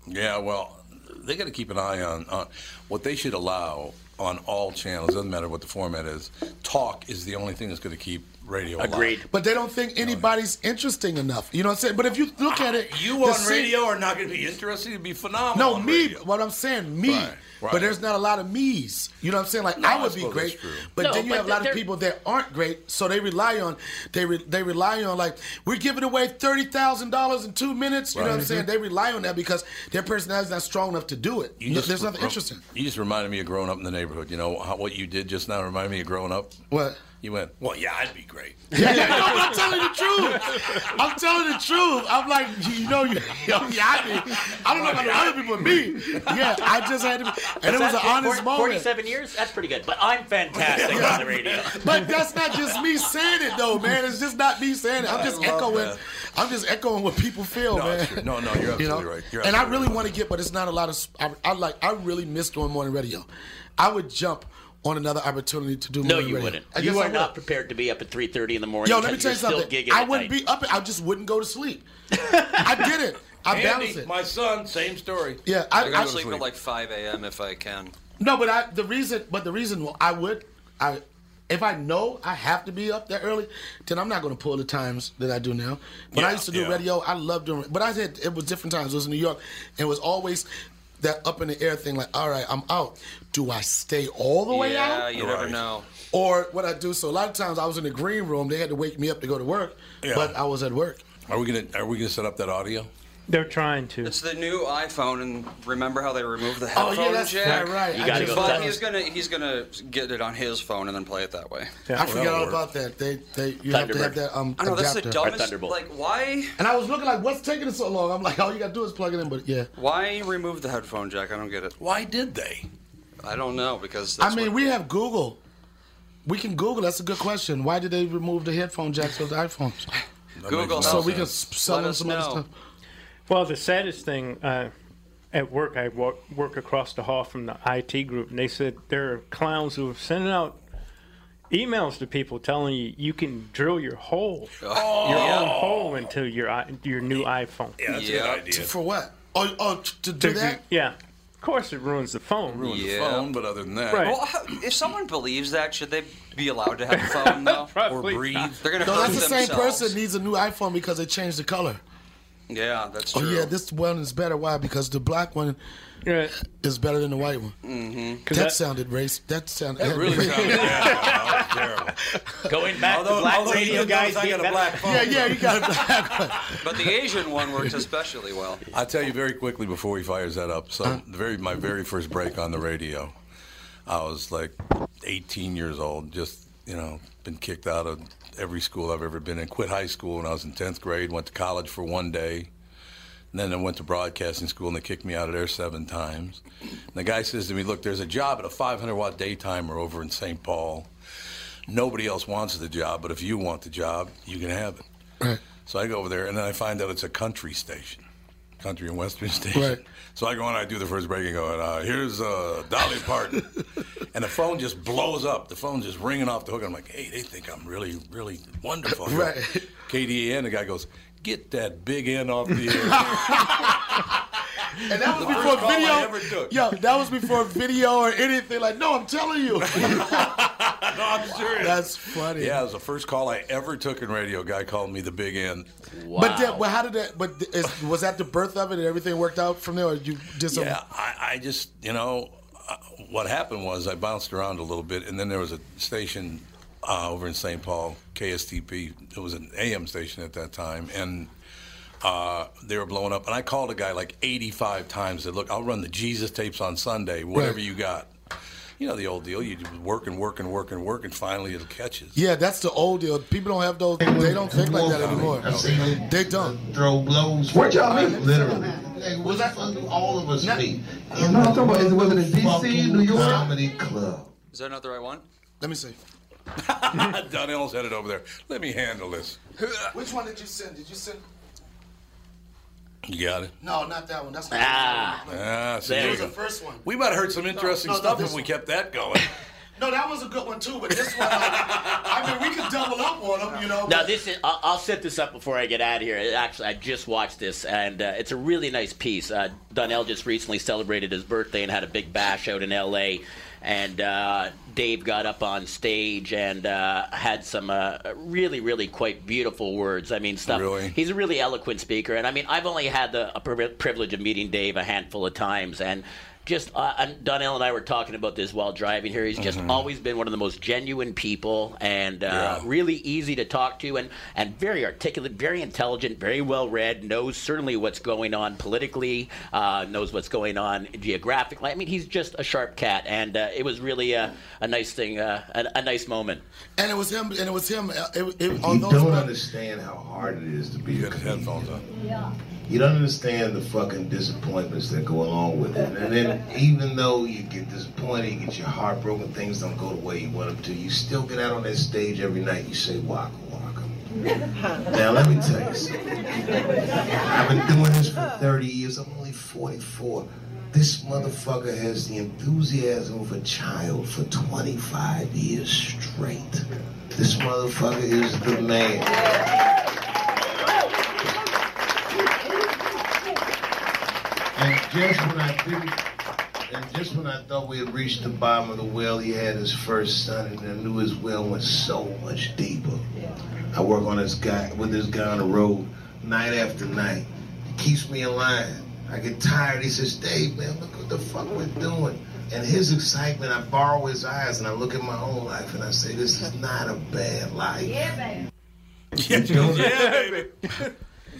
Yeah, well, they got to keep an eye on, on what they should allow on all channels. Doesn't matter what the format is. Talk is the only thing that's going to keep radio alive. Agreed. But they don't think anybody's interesting enough. You know what I'm saying? But if you look at it, You on same- radio are not going to be interesting. It'd be phenomenal. No, me. radio. What I'm saying, me. Right, right. But there's not a lot of me's. You know what I'm saying? Like No, I I would be great, but No, then you but have a lot of people that aren't great, so they rely on they re, they rely on like we're giving away thirty thousand dollars in two minutes. You know what I'm saying? They rely on that because their personality's not strong enough to do it. You just- there's nothing interesting. You just reminded me of growing up in the neighborhood. You know how, what you did just now reminded me of growing up. What? You went, well, yeah, I'd be great. Yeah, yeah, no, but I'm telling the truth. I'm telling the truth. I'm like, you know, you, yeah, I mean, I don't know about the other people, but me. Yeah, I just had to, be, and it was an That's honest for- moment. 47 years? That's pretty good. But I'm fantastic on the radio. But that's not just me saying it though, man. It's just not me saying it. I'm just echoing. that. I'm just echoing what people feel, No, man. No, no, you're You know? absolutely right. You're and I really right. want to get, but it's not a lot of. I, I like. I really miss doing morning radio. I would jump on another opportunity to do No, morning you radio. wouldn't. I You are not prepared to be up at 3.30 in the morning. Yo, let me tell You're you still something. I wouldn't night. be up. I just wouldn't go to sleep. I did it. I balanced Andy, it. my son, same story. Yeah, I I, go I to sleep at like 5 a.m. if I can. No, but I the reason, but the reason I would, I if I know I have to be up that early, then I'm not going to pull the times that I do now. When I used to do yeah. radio, I loved doing. But I had it was different times. It was in New York, and it was always that up in the air thing. Like, all right, I'm out. Do I stay all the way yeah, out? you never know. Or what I do. So a lot of times I was in the green room. They had to wake me up to go to work, Yeah. but I was at work. Are we gonna Are we gonna set up that audio? They're trying to. It's the new iPhone, and remember how they removed the headphone Oh, yeah, that's jack? right, right. You I gotta just- go But he's gonna he's gonna get it on his phone and then play it that way. I forgot all about that. They, they, you have to have that um I know that's the dumbest. Like why And I was looking like, what's taking it so long? I'm like, all you gotta do is plug it in. But yeah, why remove the headphone jack? I don't get it. Why did they? I don't know because I mean, what- we have Google. We can Google. That's a good question. Why did they remove the headphone jacks of the iPhones? Google So we can sell Let them us some other stuff. Well, the saddest thing uh, at work, I work, work across the hall from the IT group, and they said there are clowns who are sending out emails to people telling you you can drill your hole, your own hole into your your new iPhone. Yeah, that's Yeah. a good idea. For what? Oh, oh, t- to do To- that? Yeah. Of course, it ruins the phone. Ruin the Yeah. phone, but other than that, Right. Well, if someone believes that, should they be allowed to have a phone though? or breathe. not. They're gonna No, hurt that's the same themselves. person needs a new iPhone because they changed the color. Yeah, that's true. Oh true. yeah, this one is better. Why? Because the black one Yeah. is better than the white one. Mm-hmm. That, that- sounded race. That sounded. That really sounded bad. That was terrible. Going back to black radio guys. being better- a black phone. Yeah, yeah, you got a black one. But the Asian one works especially well. I'll tell you very quickly before he fires that up. So, the very my very first break on the radio, I was like 18 years old. Just you know, been kicked out of every school I've ever been in. Quit high school when I was in 10th grade. Went to college for one day. And then I went to broadcasting school and they kicked me out of there seven times. And the guy says to me, Look, there's a job at a 500 watt daytimer over in St. Paul. Nobody else wants the job, but if you want the job, you can have it. Right. So I go over there and then I find out it's a country station, country and western station. Right. So I go and I do the first break and go, uh, here's uh, Dolly Parton. and the phone just blows up. The phone's just ringing off the hook. I'm like, hey, they think I'm really, really wonderful. Right. KDAN, the guy goes, get that big end off the air. And that was The before first I video. ever took. Yo, that was before video or anything. Like, no, I'm telling you. no, I'm serious. That's funny. Yeah, it was the first call I ever took in radio. A guy called me the big end. But that, but how did that? But is, was that the birth of it, and everything worked out from there, or you did some? Yeah, I, I just, you know, uh, what happened was I bounced around a little bit, and then there was a station uh, over in St. Paul, KSTP. It was an AM station at that time, and uh, they were blowing up. And I called a guy like 85 times. Said, "Look, I'll run the Jesus tapes on Sunday, whatever Right. you got." You know the old deal. You work and work and work and work, and finally it catches. Yeah, that's the old deal. People don't have those. They don't think like that anymore. They don't. throw blows. Where'd y'all meet? Literally. Hey, was that all of us meet? No, I'm talking about, is it- was it in DC, New York? Comedy club. Is that not the right one? Let me see. Donnell's headed over there. Let me handle this. Which one did you send? Did you send? You got it. No, not that one. That's not Ah, the one. ah see, That there was you the first one. We might have heard some interesting no, no, stuff if we one. kept that going. No, that was a good one too. But this one, like, I mean, we could double up on them, you know. Now but- this is. I'll, I'll set this up before I get out of here. It Actually, I just watched this, and uh, it's a really nice piece. Uh, Donnell just recently celebrated his birthday and had a big bash out in L.A. And uh, Dave got up on stage and uh, had some uh, really, really quite beautiful words. I mean, stuff. Really? He's a really eloquent speaker, and I mean, I've only had the privilege of meeting Dave a handful of times, and just uh, and Donnell and I were talking about this while driving here. He's just Mhm. always been one of the most genuine people, and uh, Yeah. really easy to talk to, and and very articulate, very intelligent, very well read. Knows certainly what's going on politically, uh, knows what's going on geographically. I mean, he's just a sharp cat, and uh, it was really a, a nice thing, uh, a, a nice moment. and it was him. And it was him. uh, It, it, You on those don't months- understand how hard it is to be a comedian. Headphones on. You don't understand the fucking disappointments that go along with it. And then even though you get disappointed, you get your heart broken, things don't go the way you want them to, you still get out on that stage every night, you say, waka waka. Now let me tell you something. I've been doing this for 30 years, I'm only 44. This motherfucker has the enthusiasm of a child for 25 years straight. This motherfucker is the man. And just when I didn't, And just when I thought we had reached the bottom of the well, he had his first son, and I knew his well went so much deeper. I work on this guy with this guy on the road night after night. He keeps me in line. I get tired. He says, Dave, man, look what the fuck we're doing. And his excitement, I borrow his eyes and I look at my own life and I say, this is not a bad life. Yeah, baby. Yeah, yeah, baby.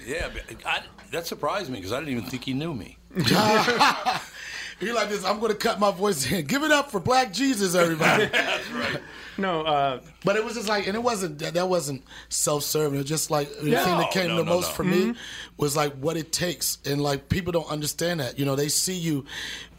Yeah, but I, that surprised me because I didn't even think he knew me. He like this. I'm going to cut my voice in. Give it up for Black Jesus, everybody. That's right. No, uh, but it was just like, and it wasn't that, that wasn't self-serving. It was just like the No. thing that came No, the no, most no. for me Mhm. was like what it takes, and like people don't understand that. You know, they see you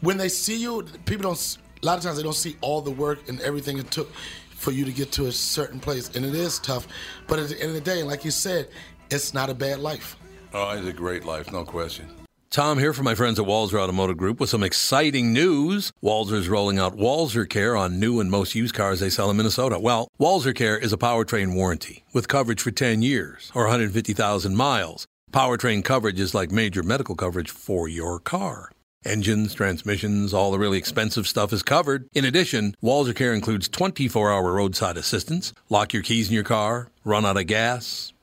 when they see you. People don't. A lot of times they don't see all the work and everything it took for you to get to a certain place, and it is tough. But at the end of the day, like you said, it's not a bad life. Oh, it's a great life, no question. Tom here from my friends at Walser Automotive Group with some exciting news. Walser's rolling out Walser Care on new and most used cars they sell in Minnesota. Well, Walser Care is a powertrain warranty with coverage for 10 years or 150,000 miles. Powertrain coverage is like major medical coverage for your car. Engines, transmissions, all the really expensive stuff is covered. In addition, Walser Care includes 24 hour roadside assistance. Lock your keys in your car, run out of gas,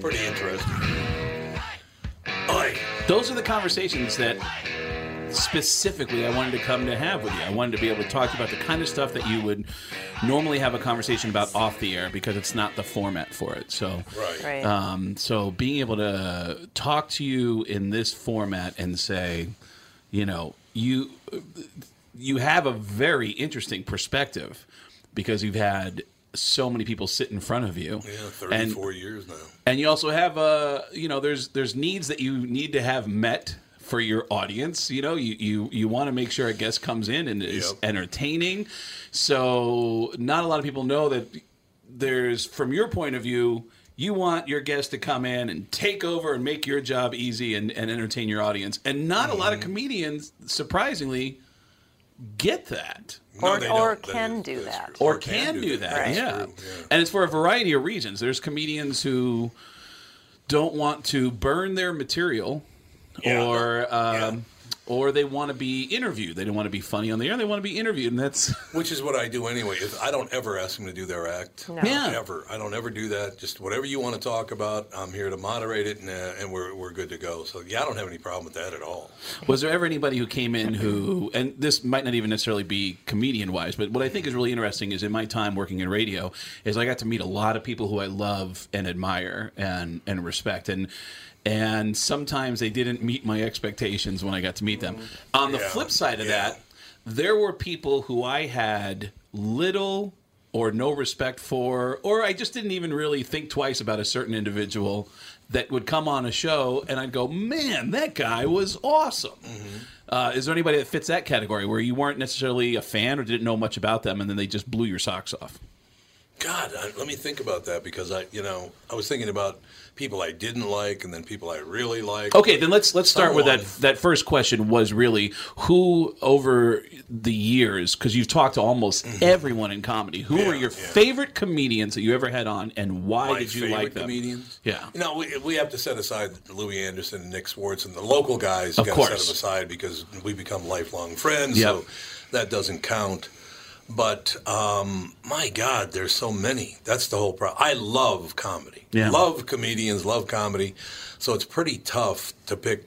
Pretty interesting. Those are the conversations that specifically I wanted to come to have with you. I wanted to be able to talk about the kind of stuff that you would normally have a conversation about off the air because it's not the format for it. So, Right. Right. Um, so being able to talk to you in this format and say, you know, you you have a very interesting perspective because you've had so many people sit in front of you. Yeah, And- 34 years now. and you also have uh you know there's there's needs that you need to have met for your audience you know you you, you want to make sure a guest comes in and is Yep. entertaining so not a lot of people know that there's from your point of view you want your guest to come in and take over and make your job easy and, and entertain your audience and not a lot of comedians surprisingly get that or or can do that. or can do that. Right. Yeah. and it's for a variety of reasons. There's comedians who don't want to burn their material, or um, or they want to be interviewed. They don't want to be funny on the air. They want to be interviewed, and that's Which is what I do anyway. Is I don't ever ask them to do their act. No. Yeah. Ever. I don't ever do that. Just whatever you want to talk about, I'm here to moderate it, and, uh, and we're, we're good to go. So, yeah, I don't have any problem with that at all. Was there ever anybody who came in who, and this might not even necessarily be comedian wise, but what I think is really interesting is in my time working in radio, is I got to meet a lot of people who I love and admire and and respect, and and sometimes they didn't meet my expectations when I got to meet them. On the Yeah. flip side of that, there were people who I had little or no respect for, or I just didn't even really think twice about a certain individual that would come on a show, and I'd go, "Man, that guy was awesome." Uh, is there anybody that fits that category where you weren't necessarily a fan or didn't know much about them, and then they just blew your socks off? God, I, let me think about that because I, you know, I was thinking about people I didn't like and then people I really like. Okay, then let's let's start with that. That first question was really who over the years, because you've talked to almost Mm-hmm. everyone in comedy. Who were your favorite comedians that you ever had on, and why My did you like them? comedians? Yeah. You know, we, we have to set aside Louie Anderson and Nick Swardson and the local guys. Of got to set them aside because we become lifelong friends. Yep. So that doesn't count. But um, my God, there's so many. That's the whole problem. I love comedy. Yeah. Love comedians. Love comedy. So it's pretty tough to pick.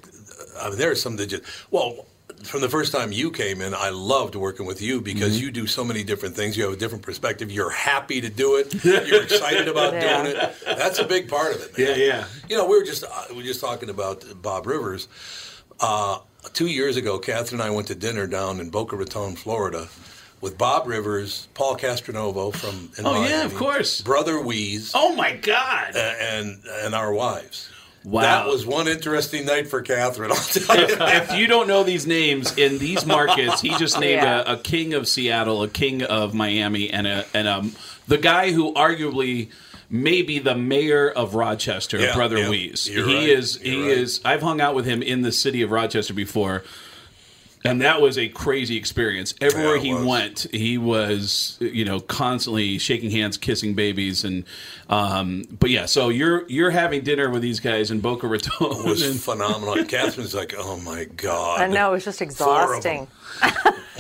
I mean, there are some that just well. From the first time you came in, I loved working with you because Mm-hmm. you do so many different things. You have a different perspective. You're happy to do it. You're excited about Yeah. doing it. That's a big part of it. Man. Yeah, yeah. You know, we were just uh, we were just talking about Bob Rivers. Uh, two years ago, Catherine and I went to dinner down in Boca Raton, Florida, with Bob Rivers, Paul Castronovo from in Oh, yeah, of course. Brother Wease, Oh my God! a- and and our wives. Wow. That was one interesting night for Catherine. I'll tell you. if, if you don't know these names in these markets, he just named Yeah. a, a king of Seattle, a king of Miami, and a and um the guy who arguably may be the mayor of Rochester, Yeah, Brother yeah. Wease. You're he right. is he You're right. is. I've hung out with him in the city of Rochester before. And that was a crazy experience. Everywhere Yeah, he was. went, he was, you know, constantly shaking hands, kissing babies, and, um, but yeah. So you're you're having dinner with these guys in Boca Raton. It was and- phenomenal. Catherine's like, oh my god. I know, it was just exhausting.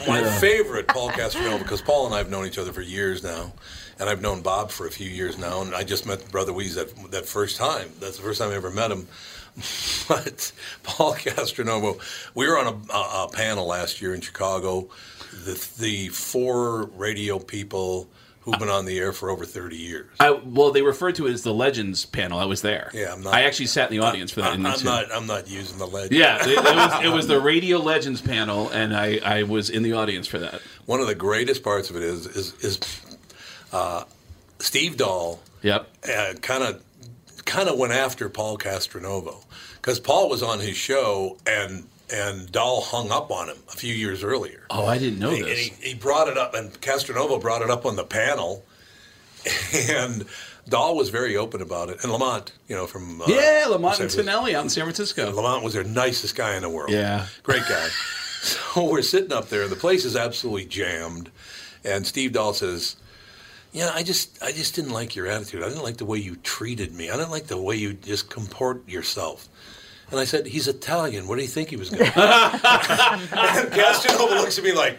My favorite, Paul Castronovo, because Paul and I have known each other for years now, and I've known Bob for a few years now, and I just met Brother Wease that that first time. That's the first time I ever met him. But Paul Castronovo, we were on a, a, a panel last year in Chicago. The the four radio people who've been on the air for over thirty years. I, well, they referred to it as the Legends panel. I was there. Yeah, I'm not- I actually sat in the audience for that. I, in am not. I'm not using the legend. Yeah, it, it was, it was the Radio Legends panel, and I, I was in the audience for that. One of the greatest parts of it is is, is uh, Steve Dahl. Yep. Kind of kind of went after Paul Castronovo because Paul was on his show and and Dahl hung up on him a few years earlier. Oh, I didn't know And this. he, he brought it up, and Castronovo brought it up on the panel, and Dahl was very open about it. And Lamont, you know, from uh, yeah, Lamont and Tonelli out in San Francisco. Lamont was the nicest guy in the world. Yeah. Great guy. so we're sitting up there, and the place is absolutely jammed. And Steve Dahl says, "Yeah, I just, I just didn't like your attitude. I didn't like the way you treated me. I didn't like the way you just comport yourself." And I said, "He's Italian. What do you think he was going to do?" and Casanova looks at me like,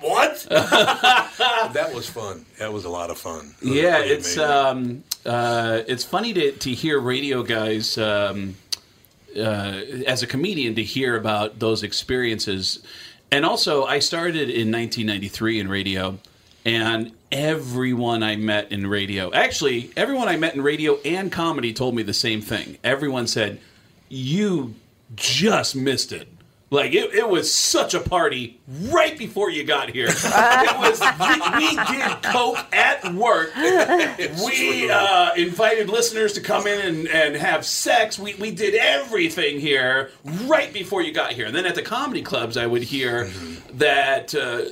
"What?" that was fun. That was a lot of fun. It Yeah, it's um, uh, it's funny to, to hear radio guys um, uh, as a comedian to hear about those experiences, and also I started in 1993 in radio, and everyone I met in radio, actually everyone I met in radio and comedy, told me the same thing. Everyone said, "You just missed it." Like it, it was such a party right before you got here. it was we, we did coke at work. we uh, invited listeners to come in and, and have sex. We, we did everything here right before you got here. And then at the comedy clubs, I would hear that uh,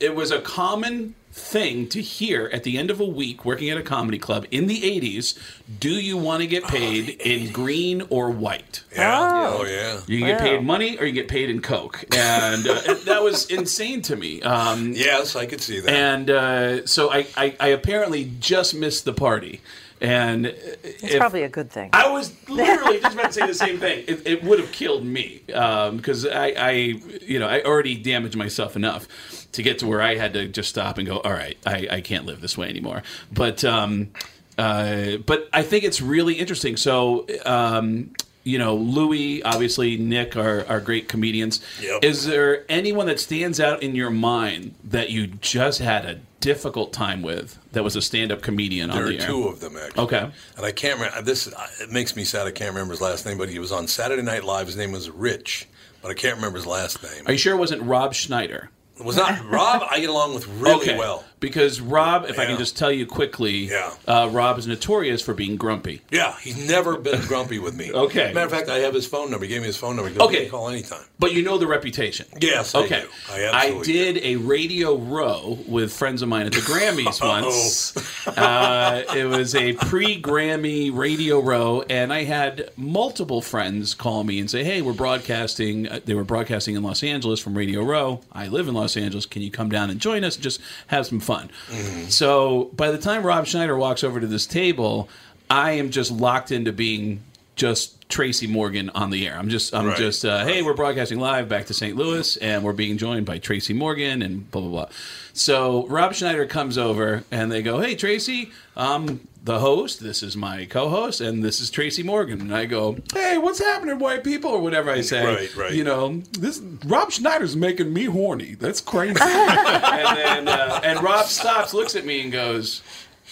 it was a common thing to hear at the end of a week working at a comedy club in the 80s do you want to get paid in green or white? Yeah. Oh, yeah. you can get paid money or you get paid in coke. And uh, that was insane to me. Um, yes i could see that. and uh, so I, I, I apparently just missed the party. And It's probably a good thing. I was literally just about to say the same thing. It, it would have killed me because I, I, you know, I already damaged myself enough to get to where I had to just stop and go. All right, I, I can't live this way anymore. But, um, uh, but I think it's really interesting. So. Um, you know, Louie, obviously, Nick are, are great comedians. Yep. Is there anyone that stands out in your mind that you just had a difficult time with that was a stand up comedian There on are the air? two of them actually. Okay. And I can't remember this. It makes me sad. I can't remember his last name, but he was on Saturday Night Live. His name was Rich, but I can't remember his last name. Are you sure it wasn't Rob Schneider? Was not Rob. I get along with really Okay. well. Because Rob, if I can just tell you quickly, Yeah. uh, Rob is notorious for being grumpy. Yeah, he's never been grumpy with me. Okay. Matter of fact, I have his phone number. He gave me his phone number. Okay. "You can call anytime. But you know the reputation. Yes, I okay. do. I absolutely did a radio row with friends of mine at the Grammys Oh. once. uh, it was a pre-Grammy radio row, and I had multiple friends call me and say, "Hey, we're broadcasting. uh, They were broadcasting in Los Angeles from Radio Row. I live in Los Angeles. Can you come down and join us? and Just have some fun." Mm-hmm. So by the time Rob Schneider walks over to this table, I am just locked into being just Tracy Morgan on the air. I'm just, I'm Right. just, uh, hey, we're broadcasting live back to St. Louis, and we're being joined by Tracy Morgan and blah blah blah. So Rob Schneider comes over, and they go, hey, Tracy, I'm the host. This is my co-host, and this is Tracy Morgan. And I go, hey, what's happening, white people, or whatever I say. Right, right. You know, this Rob Schneider's making me horny. That's crazy. and then, uh, and Rob stops, looks at me, and goes,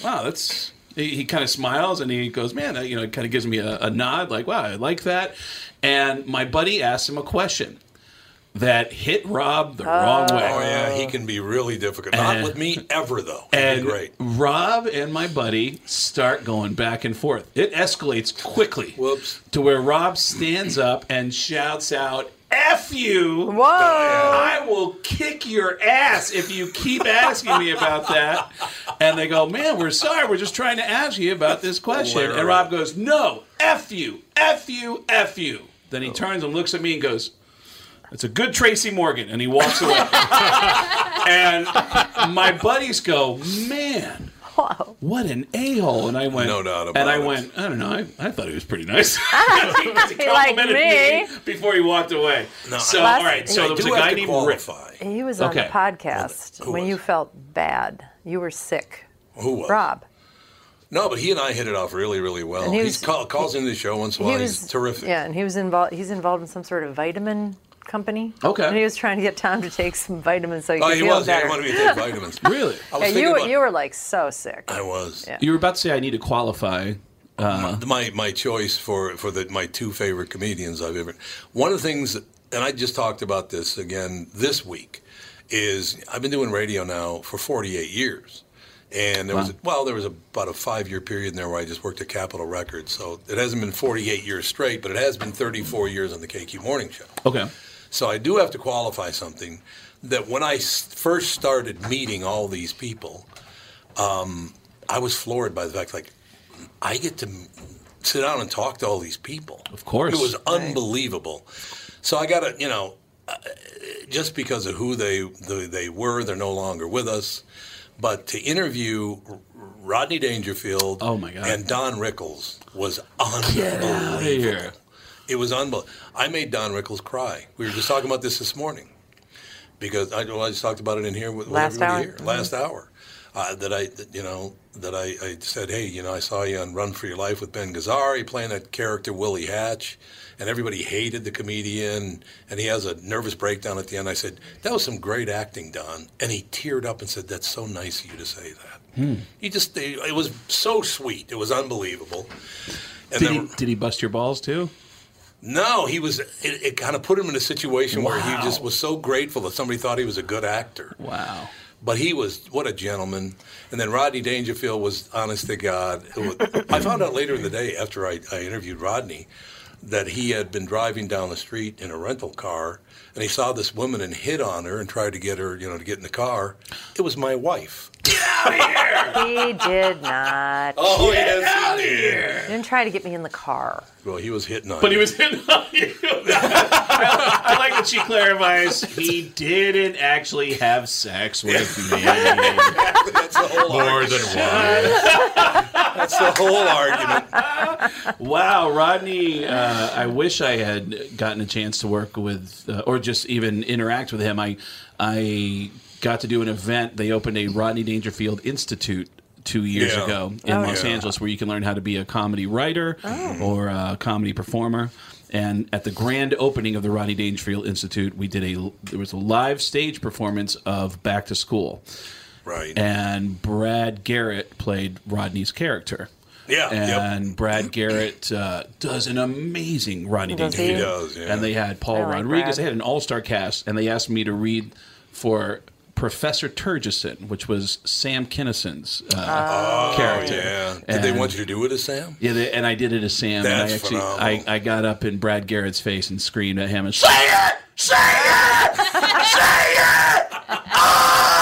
wow, that's. He, he kind of smiles and he goes, man, that, you know, kind of gives me a, a nod, like, wow, I like that. And my buddy asks him a question that hit Rob the wrong oh. way. Oh yeah, he can be really difficult. Not And- with me ever though. He'd And great. Rob and my buddy start going back and forth. It escalates quickly. Whoops. To where Rob stands up and shouts out, F you! Whoa! I will kick your ass if you keep asking me about that. And they go, Man, we're sorry. We're just trying to ask you about this question. And Rob goes, No, F you, F you, F you. Then he turns and looks at me and goes, It's a good Tracy Morgan. And he walks away. and my buddies go, Man. What an a hole! And I went, No doubt about And I it. went, I don't know. I, I thought he was pretty nice. Ah, he like complimented me. before he walked away. No, so, Last- all right. So I there was a guy to named qualify. He was on Okay. the podcast Who when was? you felt bad. You were sick. Who was? Rob. No, but he and I hit it off really, really well. And he He's was- call, calls into the show once in a He while. was He's terrific. Yeah, and he was involved. He's involved in some sort of vitamin company. Okay. And he was trying to get Tom to take some vitamins so he Oh, could he feel was. Yeah, better. he wanted me to take vitamins. Really? I was yeah, you were, about- you were like so sick. I was. Yeah. You were about to say I need to qualify. Uh, my my choice for for the my two favorite comedians I've ever. One of the things, and I just talked about this again this week, is I've been doing radio now for 48 years, and there was Wow. a, well there was about a five year period in there where I just worked at Capitol Records, so it hasn't been 48 years straight, but it has been 34 years on the KQ Morning Show. okay. So I do have to qualify something that when I first started meeting all these people, um, I was floored by the fact like I get to sit down and talk to all these people. Of course. it was unbelievable. So I got to you know uh, just because of who they they were, they're no longer with us. But to interview Rodney Dangerfield, Oh, my God. and Don Rickles was Get unbelievable. Out of here. It was unbelievable. I made Don Rickles cry. We were just talking about this this morning because I, well, I just talked about it in here with, with Last hour? here last hour. Uh, that I, that, you know, that I, I said, hey, you know, I saw you on Run for Your Life with Ben Gazzara playing that character Willie Hatch, and everybody hated the comedian, and he has a nervous breakdown at the end. I said, that was some great acting, Don, and he teared up and said, that's so nice of you to say that. Hmm. He just, it was so sweet. It was unbelievable. And Did then- he, did he bust your balls too? No, he was. It, it kind of put him in a situation where he just was so grateful that somebody thought he was a good actor. Wow. But he was what a gentleman. And then Rodney Dangerfield was honest to God. Was- I found out later in the day after I, I interviewed Rodney that he had been driving down the street in a rental car and he saw this woman and hit on her and tried to get her, you know, to get in the car. It was my wife. He did not. Oh, yes, he did. He didn't try to get me in the car. Well, he was hitting on But he was hitting on you. I, I like that she clarifies he didn't actually have sex with me. That's the whole More argument. than one. That's the whole argument. Wow, Rodney! Uh, I wish I had gotten a chance to work with, uh, or just even interact with him. I, I got to do an event. They opened a Rodney Dangerfield Institute two years Yeah. ago in Oh, Los yeah. Angeles, where you can learn how to be a comedy writer Oh. or a comedy performer. And at the grand opening of the Rodney Dangerfield Institute, we did a there was a live stage performance of Back to School. Right. And Brad Garrett played Rodney's character. Yeah, yep. And Brad Garrett uh, does an amazing Rodney Does? Dangerfield. He does, yeah. And they had Paul I like Rodriguez. Brad. They had an all-star cast, and they asked me to read for Professor Terguson, which was Sam Kinison's uh, Oh, character. yeah. Did they And- want you to do it as Sam? Yeah, they, and I did it as Sam. and I That's actually, I. I got up in Brad Garrett's face and screamed at him and say it, Say it! Say it!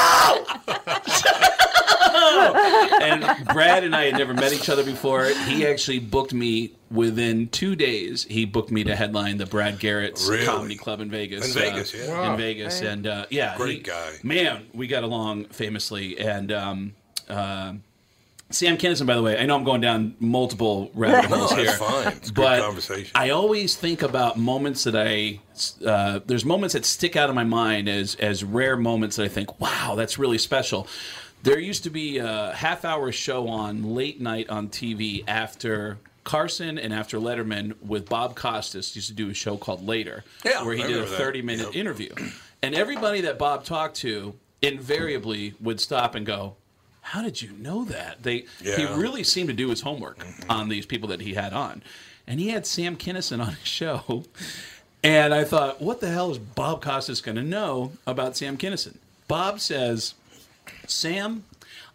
and Brad and I had never met each other before. He actually booked me within two days. He booked me to headline the Brad Garrett's Really? Comedy Club in Vegas. In Vegas, yeah. Wow. In Vegas, Right. and uh, yeah, Great he- guy. Man, we got along famously, and. Um, uh, Sam Kinison, by the way, I know I'm going down multiple rabbit No, holes that's here. fine. It's a good but conversation. I always think about moments that I uh, there's moments that stick out of my mind as as rare moments that I think, wow, that's really special. There used to be a half hour show on late night on TV after Carson and after Letterman with Bob Costas used to do a show called Later, Yeah, where he did a remember that. 30 minute interview, and everybody that Bob talked to invariably would stop and go. How did you know that? They he really seemed to do his homework on these people that he had on. And he had Sam Kinison on his show. And I thought, what the hell is Bob Costas going to know about Sam Kinison? Bob says, Sam,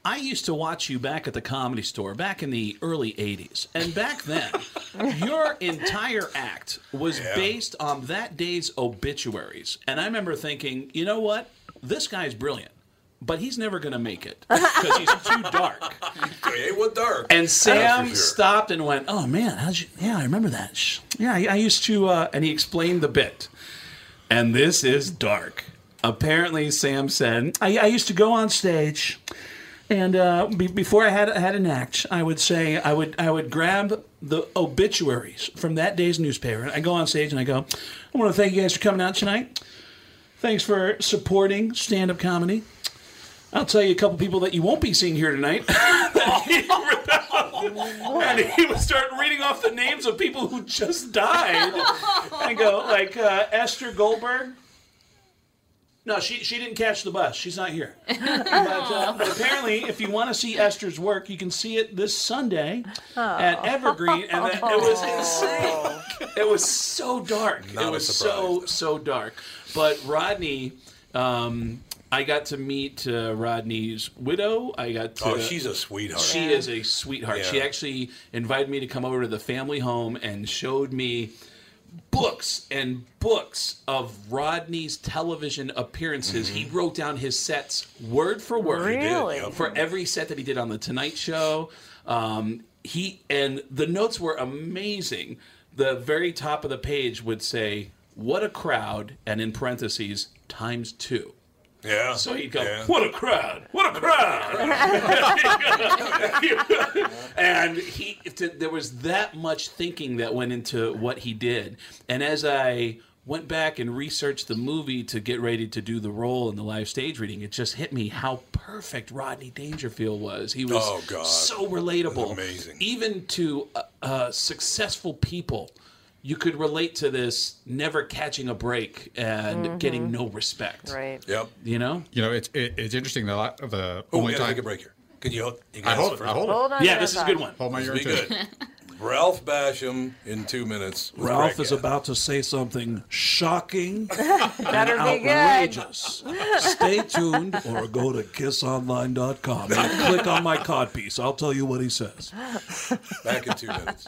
I used to watch you back at the comedy store back in the early 80s. And back then, your entire act was based on that day's obituaries. And I remember thinking, you know what? This guy's brilliant. But he's never going to make it because he's too dark. Hey, what dark? And Sam sure. stopped and went, "Oh man, how'd you? Yeah, I remember that. Yeah, I, I used to." Uh, and he explained the bit. And this is dark. Apparently, Sam said, "I, I used to go on stage, and uh, be, before I had had an act, I would say I would I would grab the obituaries from that day's newspaper. I go on stage and I go, I want to thank you guys for coming out tonight. Thanks for supporting stand up comedy." I'll tell you a couple people that you won't be seeing here tonight. and he would start reading off the names of people who just died. And go like uh, Esther Goldberg. No, she she didn't catch the bus. She's not here. But, uh, but apparently, if you want to see Esther's work, you can see it this Sunday at Evergreen, and that, it was insane. It was so dark. Not it was so so dark. But Rodney. Um, I got to meet uh, Rodney's widow. I got to. Oh, she's a sweetheart. She Yeah. is a sweetheart. She actually invited me to come over to the family home and showed me books and books of Rodney's television appearances. He wrote down his sets word for word. He did, Really? For every set that he did on the Tonight Show. Um, he and the notes were amazing. The very top of the page would say, "What a crowd!" and in parentheses, times two. Yeah. So he'd go, yeah. "What a crowd! What a crowd!" and he, th- there was that much thinking that went into what he did. And as I went back and researched the movie to get ready to do the role in the live stage reading, it just hit me how perfect Rodney Dangerfield was. He was Oh, God. so relatable, Amazing. even to uh, uh, successful people. You could relate to this never catching a break and Mhm. getting no respect. Right. Yep. You know? You know, it's it, it's interesting. The lot- of the Oh, we only gotta time take a break here. Can you hold? You I can hold answer it. I first. hold it. Hold on Yeah, this is a good one. Hold my This urn will be too. good. Ralph Basham in two minutes. Ralph Greg is Ginn. about to say something shocking and be outrageous. Stay tuned or go to kissonline.com and click on my codpiece. I'll tell you what he says. Back in two minutes.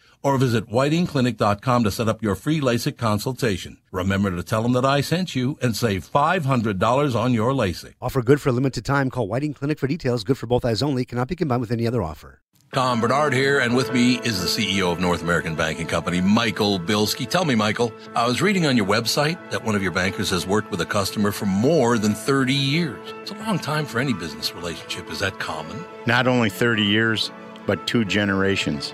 or visit whitingclinic.com to set up your free LASIK consultation. Remember to tell them that I sent you and save $500 on your LASIK. Offer good for a limited time. Call Whiting Clinic for details. Good for both eyes only. Cannot be combined with any other offer. Tom Barnard here, and with me is the CEO of North American Banking Company, Michael Bilski. Tell me, Michael, I was reading on your website that one of your bankers has worked with a customer for more than 30 years. It's a long time for any business relationship. Is that common? Not only 30 years, but two generations.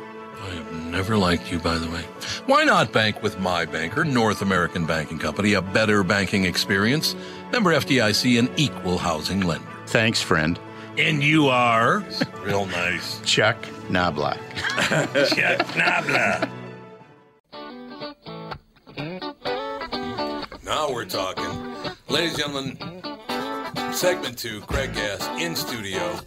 I have never liked you, by the way. Why not bank with my banker, North American Banking Company, a better banking experience? Member FDIC, an equal housing lender. Thanks, friend. And you are? Real nice. Chuck Knoblauch. Chuck Knoblauch. Now we're talking. Ladies and gentlemen, segment two, Craig Gass in studio.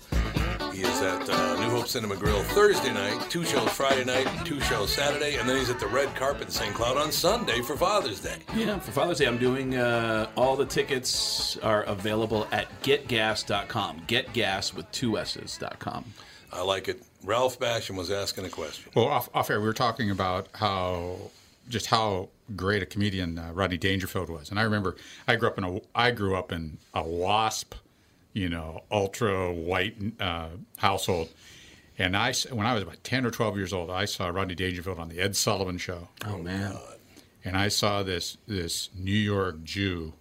He is at uh, New Hope Cinema Grill Thursday night, two shows Friday night, two shows Saturday, and then he's at the Red Carpet in St. Cloud on Sunday for Father's Day. Yeah, for Father's Day, I'm doing uh, all the tickets are available at getgas.com. Getgas with two S's.com. I like it. Ralph Basham was asking a question. Well, off, off air, we were talking about how just how great a comedian uh, Rodney Dangerfield was, and I remember I grew up in a I grew up in a WASP, you know, ultra white uh, household, and I, when I was about ten or twelve years old, I saw Rodney Dangerfield on the Ed Sullivan Show. Oh man! And I saw this this New York Jew,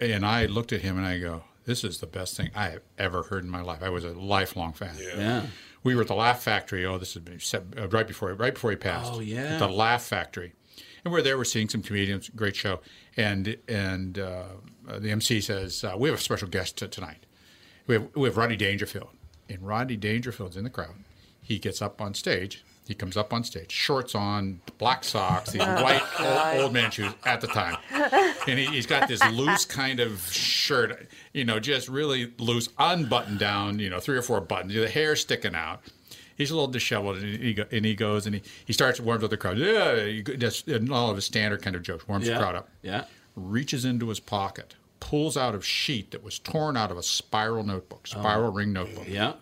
and I looked at him and I go, "This is the best thing I have ever heard in my life." I was a lifelong fan. Yeah. We were at the Laugh Factory. Oh, this has been set- uh, right before right before he passed. Oh, yeah. At the Laugh Factory, and we're there. We're seeing some comedians. Great show. And and uh, the MC says uh, we have a special guest t- tonight. We have we have Rodney Dangerfield, and Rodney Dangerfield's in the crowd. He gets up on stage. He comes up on stage, shorts on, black socks, these Oh, white old, old man shoes at the time, and he, he's got this loose kind of shirt, you know, just really loose, unbuttoned down, you know, three or four buttons, the hair sticking out. He's a little disheveled, and he, go- and he goes and he, he starts warms up the crowd. Yeah, he go- just and all of his standard kind of jokes, warms Yeah. the crowd up. Yeah. Reaches into his pocket, pulls out a sheet that was torn out of a spiral notebook, oh, spiral ring notebook. Oh. Yeah.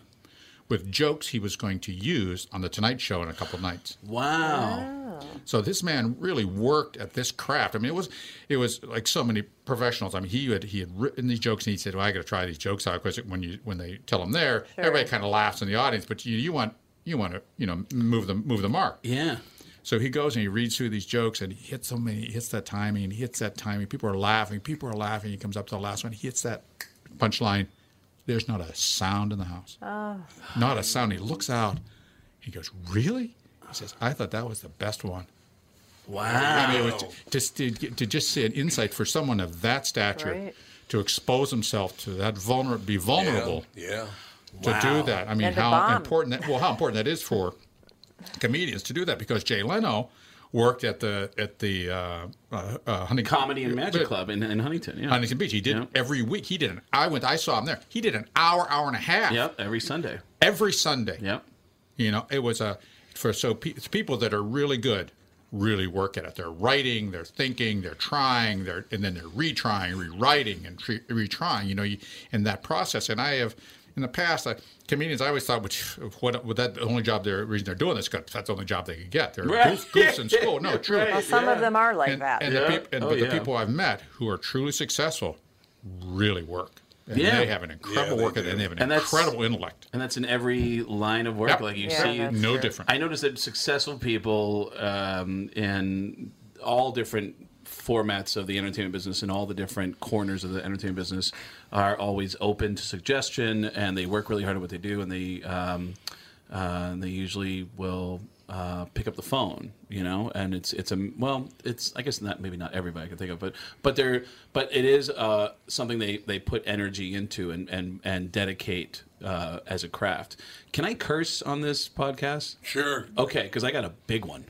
With jokes he was going to use on the Tonight Show in a couple of nights. Wow. So this man really worked at this craft. I mean, it was it was like so many professionals. I mean, he had he had written these jokes and he said, "Well, I got to try these jokes out because when you when they tell them there, Sure. everybody kind of laughs in the audience, but you you want you want to you know move the move the mark." Yeah. So he goes and he reads through these jokes and he hits so many, he hits that timing, he hits that timing. People are laughing, people are laughing. He comes up to the last one, he hits that punchline. There's not a sound in the house. Oh. Not a sound. He looks out. He goes, "Really?" He says, "I thought that was the best one." Wow. I mean, it was just to, to just see an insight for someone of that stature Right. to expose himself to that vulnerable, be vulnerable Yeah. to Wow. do that. I mean, And how bomb. important that well, how important that is for comedians to do that because Jay Leno worked at the at the uh, uh, uh, Huntington Comedy and Magic Club in, in Huntington. Yeah. Huntington Beach. He did it every week. He did an. I went. I saw him there. He did an hour, hour and a half. Yep. Every Sunday. Every Sunday. Yep. You know, it was a for so pe- it's people that are really good really work at it. They're writing, they're thinking, they're trying, they're and then they're retrying, rewriting, and tre- retrying. You know, you, in that process. And I have in the past, I, comedians I always thought, which what would that the only job they're reason they're doing this because that's the only job they could get. They're Right. goofs, goofs in school. No, true. Well, some of them are like and, that. And, the, peop- and Oh, but yeah. the people I've met who are truly successful really work. And Yeah. they have an incredible work ethic and they have an And that's- incredible intellect. And that's in every line of work. Yep. Like you Yeah, see, No true. different. I noticed that successful people um, in all different formats of the entertainment business and all the different corners of the entertainment business are always open to suggestion, and they work really hard at what they do, and they um, uh, they usually will. Uh, pick up the phone, you know, and it's it's a well, it's I guess not maybe not everybody I can think of, but but they're but it is uh, something they, they put energy into and and and dedicate uh, as a craft. Can I curse on this podcast? Sure. Okay, because I got a big one.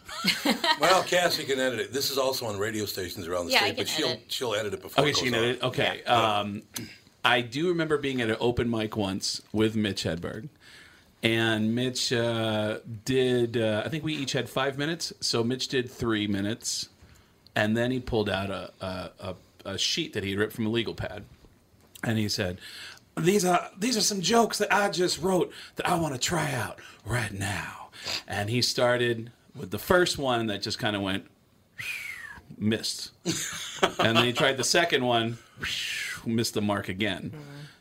Well, Cassie can edit it. This is also on radio stations around the Yeah, I state, but can she'll edit. she'll edit it before. Okay, it she goes can on. edit. Okay. Um, I do remember being at an open mic once with Mitch Hedberg, And Mitch uh, did. Uh, I think we each had five minutes. So Mitch did three minutes, and then he pulled out a a, a, sheet that he had ripped from a legal pad, and he said, "These are these are some jokes that I just wrote that I want to try out right now." And he started with the first one that just kind of went missed, and then he tried the second one, missed the mark again.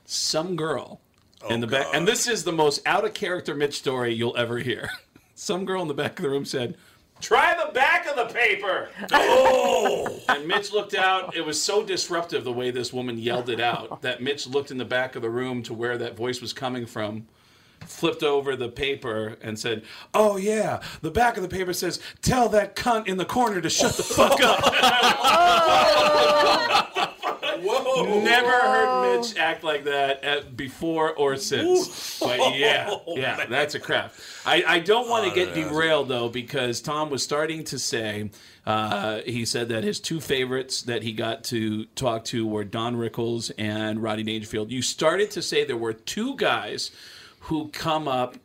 Some girl in oh, the back, and this is the most out of character Mitch story you'll ever hear. Some girl in the back of the room said, Try the back of the paper. Oh! and Mitch looked out. It was so disruptive the way this woman yelled it out that Mitch looked in the back of the room to where that voice was coming from, flipped over the paper, and said, Oh, yeah. The back of the paper says, Tell that cunt in the corner to shut the fuck up. Whoa. Never heard Mitch act like that at, before or since. But yeah, yeah, that's a crap. I, I don't want to get derailed though because Tom was starting to say uh, he said that his two favorites that he got to talk to were Don Rickles and Rodney Dangerfield. You started to say there were two guys who come up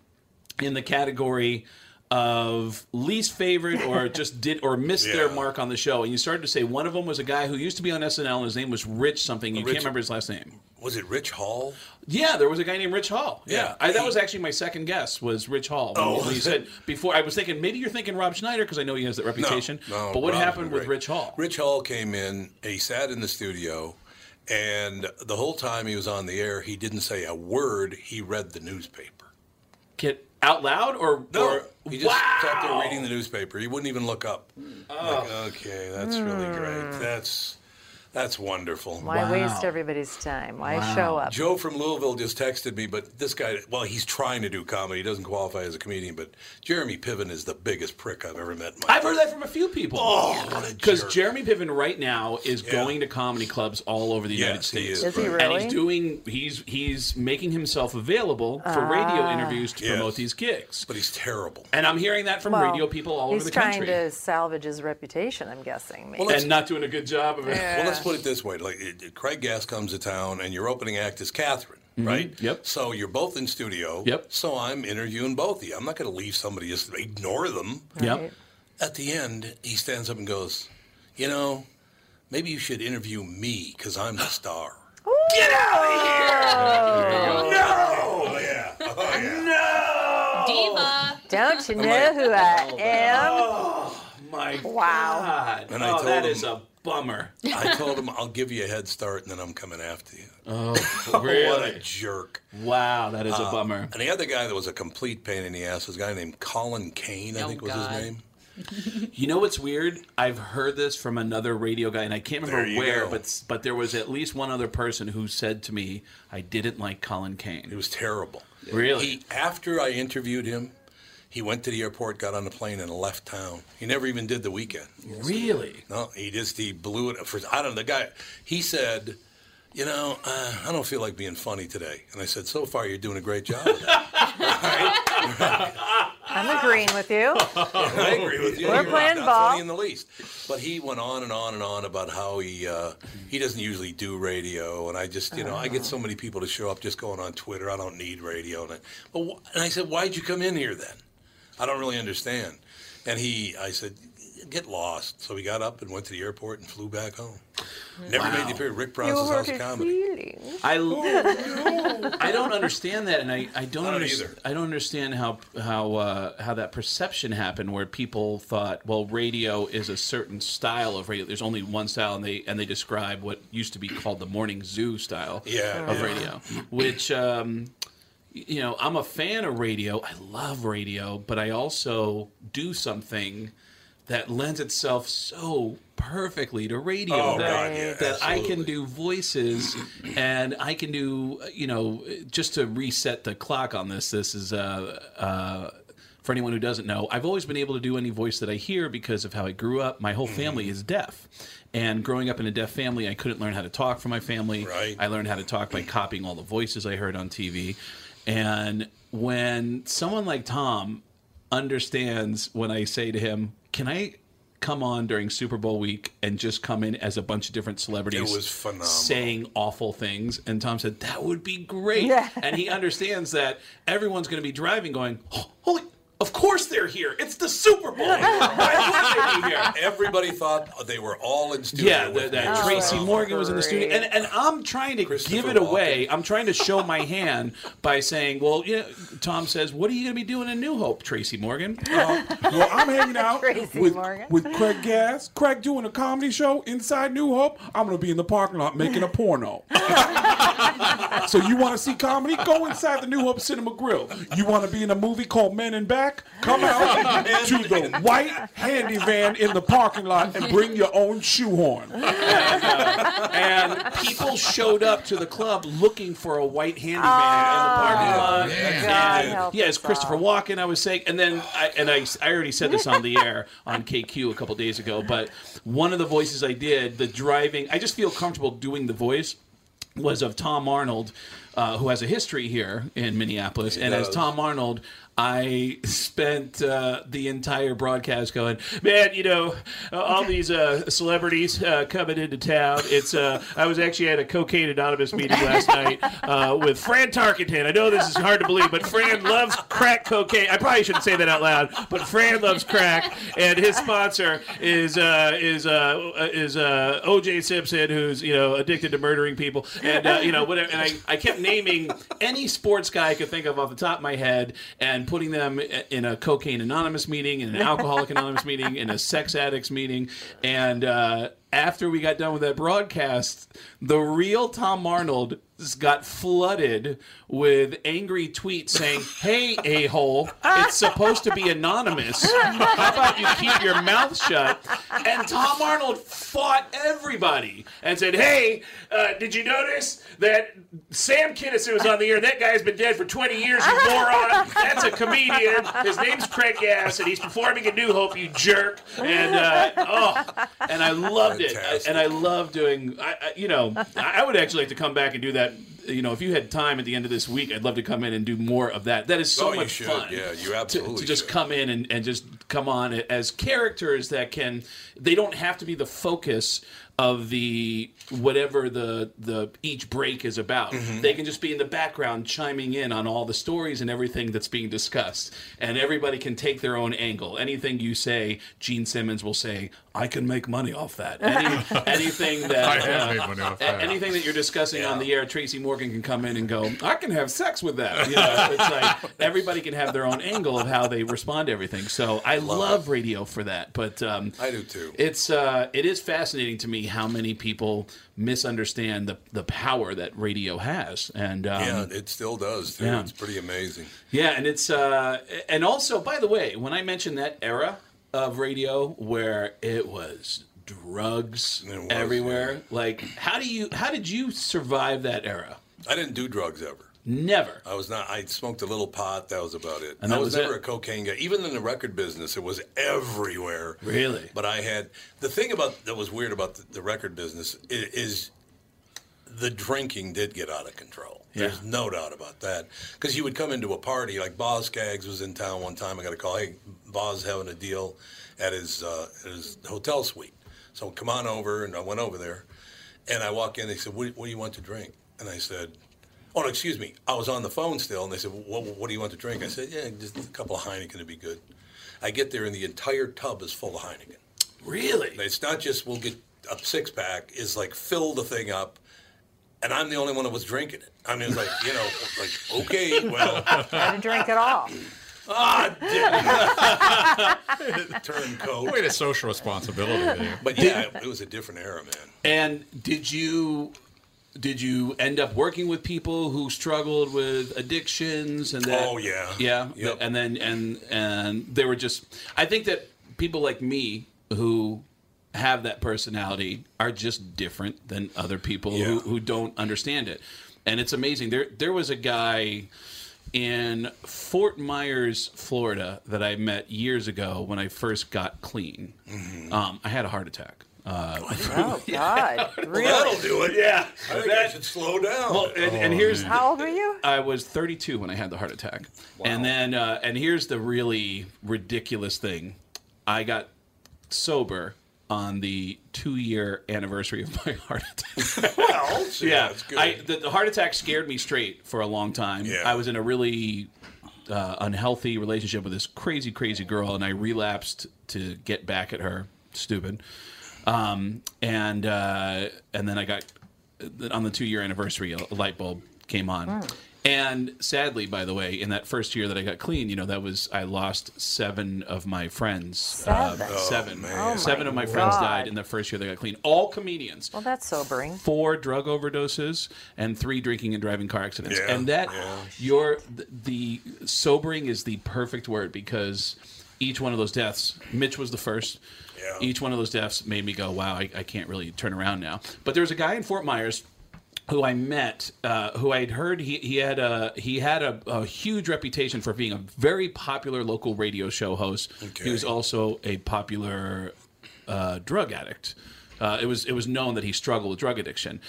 in the category of least favorite or just did or missed their mark on the show. And you started to say one of them was a guy who used to be on SNL and his name was Rich something. You Rich- can't remember his last name. Was it Rich Hall? Yeah, there was a guy named Rich Hall. Yeah, Yeah, I, that was actually my second guess was Rich Hall. Oh, when you said before, I was thinking maybe you're thinking Rob Schneider because I know he has that reputation. No, but what Rob's happened with. Rich Hall? Rich Hall came in. He sat in the studio, and the whole time he was on the air, he didn't say a word. He read the newspaper. Get out loud or No, or he just sat there reading the newspaper. He wouldn't even look up. Mm. Oh. Like, okay, that's really great. Mm. That's that's wonderful. Why waste everybody's time? Why show up? Joe from Louisville just texted me, but this guy, well, he's trying to do comedy. He doesn't qualify as a comedian, but Jeremy Piven is the biggest prick I've ever met in my I've heard that from a few people. Oh, Because jerk. Jeremy Piven right now is going to comedy clubs all over the United Yes, he States. is, Is he And he's doing he's he's making himself available for radio Ah. interviews to Yes. promote these gigs. But he's terrible. And I'm hearing that from Well, radio people all over the country. he's the trying country. to salvage his reputation. I'm guessing. Maybe. and not doing a good job of it. Yeah. Well, let's put it this way: like it- Craig Gass comes to town, and your opening act is Catherine, mm-hmm. right? Yep. So you're both in studio. Yep. So I'm interviewing both of you. I'm not going to leave somebody just ignore them. Yep. Right. At the end, he stands up and goes, "You know, maybe you should interview me because I'm the star." Get out of here! No! Oh yeah. Oh yeah. Diva. Don't you know who I oh, am? Oh my Wow. God! And I oh, told that him- is a bummer. I told him I'll give you a head start, and then I'm coming after you. Oh, What a jerk! Wow, that is a Uh, bummer. And the other guy that was a complete pain in the ass was a guy named Colin Kane, I Oh, think was God. his name. You know what's weird? I've heard this from another radio guy, and I can't remember you where, go. but but there was at least one other person who said to me, "I didn't like Colin Kane." It was terrible. Really? He, after I interviewed him, he went to the airport, got on the plane, and left town. He never even did the weekend. Really? No, he just he blew it. For I don't know the guy. He said, "You know, uh, I don't feel like being funny today." And I said, "So far, you're doing a great job." With that." I'm agreeing with you. I agree with you. We're You're playing not ball. funny in the least. But he went on and on and on about how he uh, he doesn't usually do radio, and I just you know I get so many people to show up just going on Twitter. I don't need radio, and I, but wh- and I said, why'd you come in here then? I don't really understand. And he, I said, get lost. So he got up and went to the airport and flew back home. Never Wow. made the appearance. Rick Bronson's House of Comedy. I, I don't understand that, and I, I don't I don't underst- either. I don't understand how how uh, how that perception happened, where people thought, well, radio is a certain style of radio. There's only one style, and they and they describe what used to be called the morning zoo style Yeah, of yeah. radio, which. Um, you know, I'm a fan of radio. I love radio, but I also do something that lends itself so perfectly to radio Oh, that, God, yeah, that I can do voices and I can do, you know, just to reset the clock on this. This is uh, uh, for anyone who doesn't know. I've always been able to do any voice that I hear because of how I grew up. My whole family is deaf. And growing up in a deaf family, I couldn't learn how to talk for my family. Right. I learned how to talk by copying all the voices I heard on TV. And when someone like Tom understands when I say to him, "Can I come on during Super Bowl week and just come in as a bunch of different celebrities. It was phenomenal. Saying awful things. And Tom said, that would be great. Yeah. And he understands that everyone's going to be driving going, "Oh, holy, of course they're here. It's the Super Bowl. Why wouldn't they be here? Everybody thought they were all in studio. Yeah, with that, that. Tracy Oh, Morgan was in the studio, and and I'm trying to give it away. I'm trying to show my hand by saying, well, yeah. Tom says, "What are you going to be doing in New Hope, Tracy Morgan?" Uh, well, I'm hanging out Tracy with, Morgan. with Craig Gass. Craig doing a comedy show inside New Hope. I'm going to be in the parking lot making a porno. so you want to see comedy? Go inside the New Hope Cinema Grill. You want to be in a movie called Men in Back? Come out to the white handy van in the parking lot and bring your own shoehorn. and, and people showed up to the club looking for a white handyman in the parking lot. man. God And, help yeah, it's us Christopher all. Walken. I was saying, and then I, and I, I already said this on the air on KQ a couple days ago. But one of the voices I did, the driving, I just feel comfortable doing the voice was of Tom Arnold, uh, who has a history here in Minneapolis. He and as. Tom Arnold, I spent uh, the entire broadcast going, man, you know, uh, all these uh, celebrities uh, coming into town. It's uh, I was actually at a Cocaine Anonymous meeting last night uh, with Fran Tarkenton. I know this is hard to believe, but Fran loves crack cocaine. I probably shouldn't say that out loud, but Fran loves crack, and his sponsor is uh, is uh, is uh, O.J. Simpson, who's you know addicted to murdering people, and uh, you know whatever. And I, I kept naming any sports guy I could think of off the top of my head, and putting them in a cocaine anonymous meeting, in an alcoholic anonymous meeting, in a sex addicts meeting, and. Uh, after we got done with that broadcast, the real Tom Arnold got flooded with angry tweets saying, "Hey, a hole, it's supposed to be anonymous. How about you keep your mouth shut?" And Tom Arnold fought everybody and said, "Hey, uh, did you notice that Sam Kinison was on the air? That guy's been dead for 20 years, you moron. That's a comedian. His name's Craig Gass, and he's performing in New Hope, you jerk." And uh, oh, and I loved it. I- and I love doing. I, I, you know, I would actually like to come back and do that. You know, if you had time at the end of this week, I'd love to come in and do more of that. That is so Oh, much should. fun. Yeah, you to, absolutely to just come in and, and just come on as characters that can. They don't have to be the focus of the whatever the the each break is about. Mhm. They can just be in the background chiming in on all the stories and everything that's being discussed. And everybody can take their own angle. Anything you say, Gene Simmons will say, "I can make money off that." Any, anything that I have uh, made money off that. anything that you're discussing on the air, Tracy Morgan can come in and go, "I can have sex with that." You know, it's like everybody can have their own angle of how they respond to everything. So I love, radio for that. But um, I do too. it's uh, it is fascinating to me how many people misunderstand the the power that radio has, and um, yeah, it still does too. yeah. It's pretty amazing. yeah, and it's uh, and also by the way, when I mentioned that era of radio where it was drugs was, everywhere, like how do you how did you survive that era? I didn't do drugs ever. Never. I was not. I smoked a little pot. That was about it. And I was, was never it? a cocaine guy. Even in the record business, it was everywhere. Really? But I had the thing about that was weird about the, the record business is, is the drinking did get out of control. There's no doubt about that. Because you would come into a party like Boz Skaggs was in town one time. I got a call. Hey, Boz having a deal at his uh, at his hotel suite. So come on over, and I went over there, and I walk in. They said, "What, what do you want to drink?" And I said. Oh, no, excuse me. I was on the phone still, and they said, what, what do you want to drink? I said, yeah, just a couple of Heineken would be good. I get there, and the entire tub is full of Heineken. Really? It's not just we'll get a six pack. It's like fill the thing up, and I'm the only one that was drinking it. I mean, it's like you know, like okay, well, Had to drink it all. Ah, turncoat. Way to social responsibility there. But yeah, it was a different era, man. And did you did you end up working with people who struggled with addictions and that? Oh, yeah. yeah. Yep. And then and and they were just. I think that people like me who have that personality are just different than other people who, who don't understand it. And it's amazing. There there was a guy in Fort Myers, Florida, that I met years ago when I first got clean. Mm-hmm. Um, I had a heart attack. Uh, Oh God! Really? That'll do it. Yeah. I think I should slow down. Well, and, and here's How old were you? I was 32 when I had the heart attack, and then uh, and here's the really ridiculous thing: I got sober on the two-year anniversary of my heart attack. well, yeah, that's good. I, the, the heart attack scared me straight for a long time. Yeah. I was in a really uh, unhealthy relationship with this crazy, crazy girl, and I relapsed to get back at her. Stupid. Um, and uh, and then I got on the two-year anniversary, a light bulb came on. And sadly, by the way, in that first year that I got clean, you know, that was I lost seven of my friends. Seven? Uh, Oh, seven. man. Oh, seven my of my friends died in the first year they got clean. All comedians. Well, that's sobering. Four drug overdoses and three drinking and driving car accidents. Yeah, and that your the, the sobering is the perfect word because each one of those deaths, Mitch was the first. Yeah. Each one of those deaths made me go, "Wow, I, I can't really turn around now." But there was a guy in Fort Myers who I met, uh, who I'd heard he, he had a he had a, a huge reputation for being a very popular local radio show host. He was also a popular uh, drug addict. Uh, it was it was known that he struggled with drug addiction,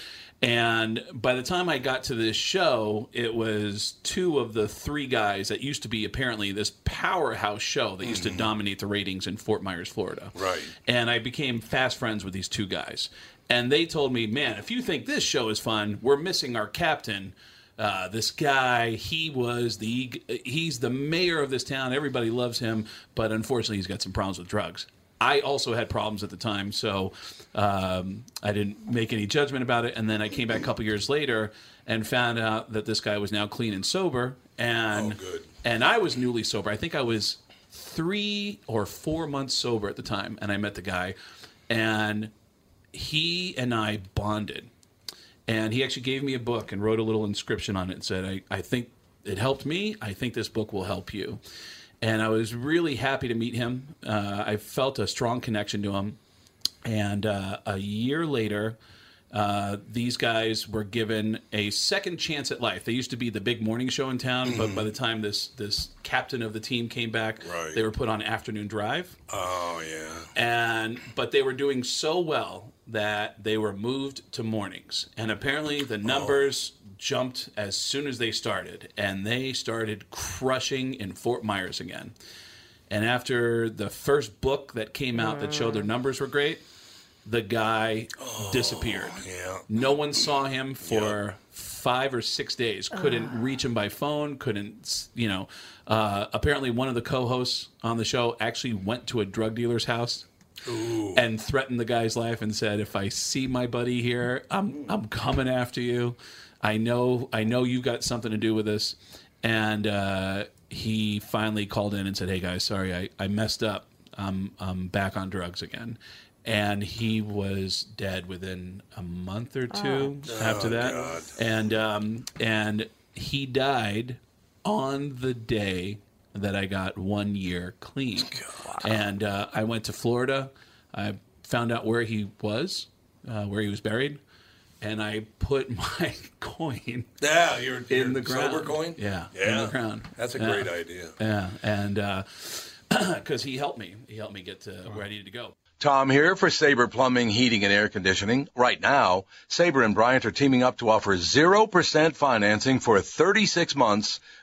and by the time I got to this show, it was two of the three guys that used to be apparently this powerhouse show that used to dominate the ratings in Fort Myers, Florida. Right. And I became fast friends with these two guys. And they told me, man, if you think this show is fun, we're missing our captain. Uh, this guy, he was the he's the mayor of this town. Everybody loves him, but unfortunately, he's got some problems with drugs. I also had problems at the time, so um, I didn't make any judgment about it. And then I came back a couple years later and found out that this guy was now clean and sober, and and I was newly sober. I think I was three or four months sober at the time, and I met the guy, and he and I bonded. And he actually gave me a book and wrote a little inscription on it and said, I, I think it helped me. I think this book will help you. And I was really happy to meet him. Uh, I felt a strong connection to him. And uh, a year later, uh, these guys were given a second chance at life. They used to be the big morning show in town, but by the time this this captain of the team came back, Right. they were put on afternoon drive Oh yeah. and but they were doing so well that they were moved to mornings. And apparently the numbers jumped as soon as they started and they started crushing in fort myers again. And after the first book that came out that showed their numbers were great the guy disappeared. yeah. no one saw him for five or six days. Couldn't reach him by phone couldn't you know. Uh, apparently one of the co-hosts on the show actually went to a drug dealer's house and threatened the guy's life and said if i see my buddy here i'm i'm coming after you. I know i know you've got something to do with this. And uh, he finally called in and said hey guys sorry i, I messed up. I'm, I'm back on drugs again. And he was dead within a month or two Oh. after Oh, that. God. and um, and he died on the day that I got one year clean. And uh, I went to Florida. I found out where he was, uh, where he was buried, and I put my coin. Yeah, your, in your the ground. sober coin. Yeah, yeah. in the ground. That's a Yeah. great idea. Yeah, and because he helped me, he helped me get to where I needed to go. Tom here for Sabre Plumbing, Heating, and Air Conditioning. Right now, Sabre and Bryant are teaming up to offer 0% financing for 36 months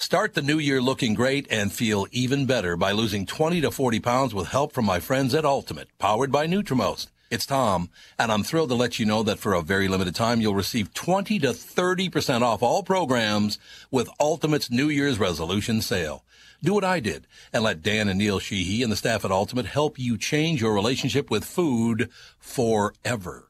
Start the new year looking great and feel even better by losing 20 to 40 pounds with help from my friends at Ultimate, powered by Nutrimost. It's Tom, and I'm thrilled to let you know that for a very limited time, you'll receive 20 to 30% off all programs with Ultimate's New Year's resolution sale. Do what I did and let Dan and Neal Sheehy and the staff at Ultimate help you change your relationship with food forever.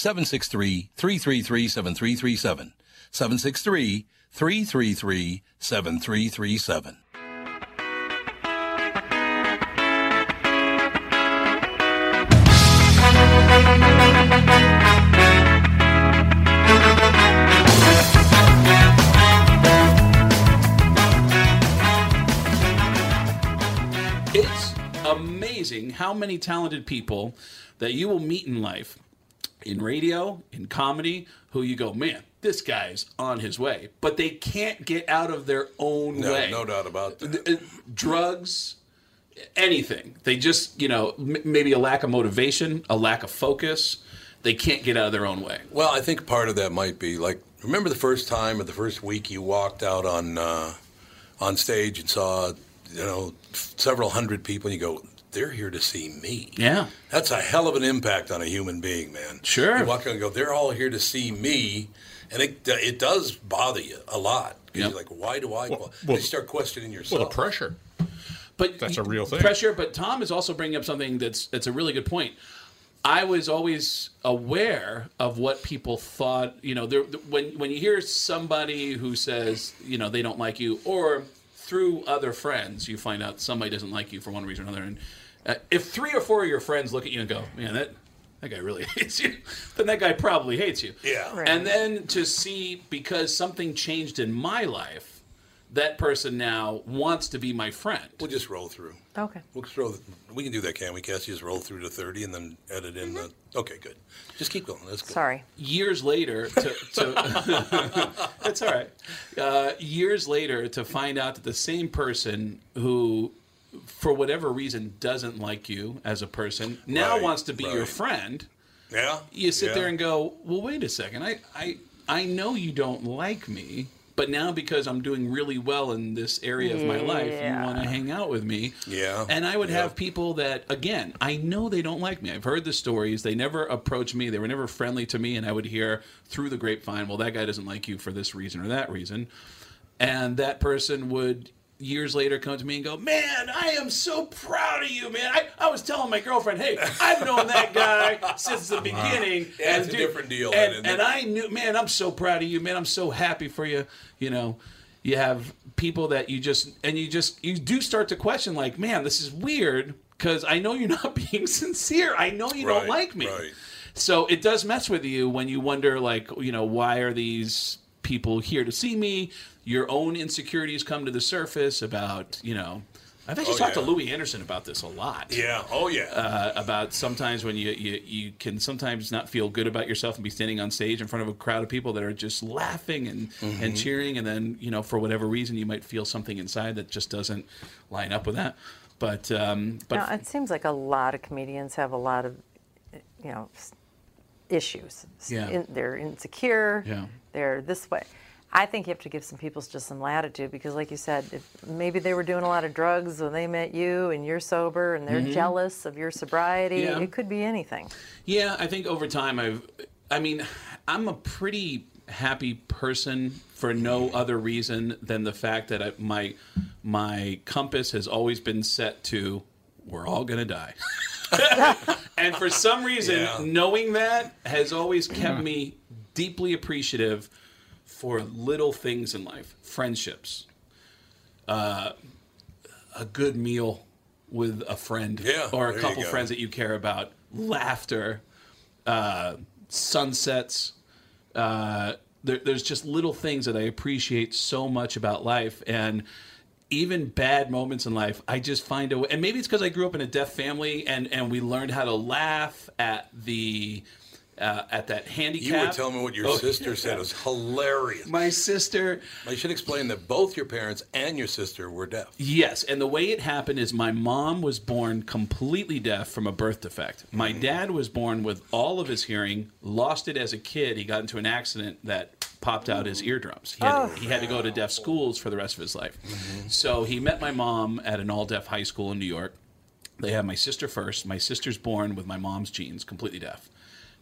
763-333-7337. 333 7337. It's amazing how many talented people that you will meet in life, in radio, in comedy, who you go, man, this guy's on his way. But they can't get out of their own No, way. no doubt about that. Uh, Drugs, anything. They just, you know, m- maybe a lack of motivation, a lack of focus. They can't get out of their own way. Well, I think part of that might be like remember the first time or the first week you walked out on uh, on stage and saw you know several hundred people and you go they're here to see me. Yeah. That's a hell of an impact on a human being, man. Sure. You walk out and go they're all here to see me and it uh, it does bother you a lot. 'Cause You're like why do I Well, you start questioning yourself. Well, the pressure. But That's a real thing. Pressure, but Tom is also bringing up something that's that's a really good point. I was always aware of what people thought. You know, there, when when you hear somebody who says, you know, they don't like you, or through other friends, you find out somebody doesn't like you for one reason or another. And uh, if three or four of your friends look at you and go, "Man, that that guy really hates you," then that guy probably hates you. Yeah. Right. And then to see because something changed in my life, that person now wants to be my friend. We'll just roll through. Okay. We'll throw. The, we can do that, can we, Cassie? Just roll through to thirty and then edit in the. Okay, good. Just keep going. That's good. Sorry. years later to, to it's all right uh, years later to find out that the same person who for whatever reason doesn't like you as a person now Right, wants to be your friend Yeah. you sit yeah. there and go well wait a second I, I i know you don't like me but now because i'm doing really well in this area of my life you want to hang out with me Yeah. and I would Yeah. have people that, again, I know they don't like me. I've heard the stories. They never approached me. They were never friendly to me. And I would hear through the grapevine, well, that guy doesn't like you for this reason or that reason. And that person would years later come to me and go, man, I am so proud of you, man. I, I was telling my girlfriend, hey, I've known that guy since the uh-huh. beginning. Yeah, it's and a different deal And, then, and? I knew, man, I'm so proud of you, man. I'm so happy for you. You know, you have people that you just and you just you do start to question like man this is weird because i know you're not being sincere i know you don't like me right. so it does mess with you when you wonder like you know why are these people here to see me your own insecurities come to the surface about you know I've actually Oh, talked yeah. to Louie Anderson about this a lot. Yeah. Oh yeah. Uh, about sometimes when you, you you can sometimes not feel good about yourself and be standing on stage in front of a crowd of people that are just laughing and, Mm-hmm. and cheering, and then you know for whatever reason you might feel something inside that just doesn't line up with that. But um, but now, it seems like a lot of comedians have a lot of, you know, issues. Yeah. in- they're insecure. Yeah. They're this way. I think you have to give some people just some latitude because, like you said, if maybe they were doing a lot of drugs when they met you and you're sober and they're Mhm. jealous of your sobriety. Yeah. It could be anything. Yeah, I think over time I've I mean, I'm a pretty happy person for no other reason than the fact that I, my my compass has always been set to we're all going to die. and for some reason, Yeah. knowing that has always kept me deeply appreciative for little things in life, friendships, uh, a good meal with a friend Yeah, or a couple friends that you care about, laughter, uh, sunsets. Uh, there, there's just little things that I appreciate so much about life, and even bad moments in life, I just find a way. And maybe it's because I grew up in a deaf family, and and we learned how to laugh at the. Uh, at that handicap. You were telling me what your Oh, sister said. It was hilarious. My sister. I should explain that both your parents and your sister were deaf. Yes, and the way it happened is my mom was born completely deaf from a birth defect. My mm-hmm. dad was born with all of his hearing, lost it as a kid. He got into an accident that popped out his mm-hmm. eardrums. He had, Oh. he had to go to deaf schools for the rest of his life. Mm-hmm. So he met my mom at an all deaf high school in New York. They have my sister first. My sister's born with my mom's genes, completely deaf.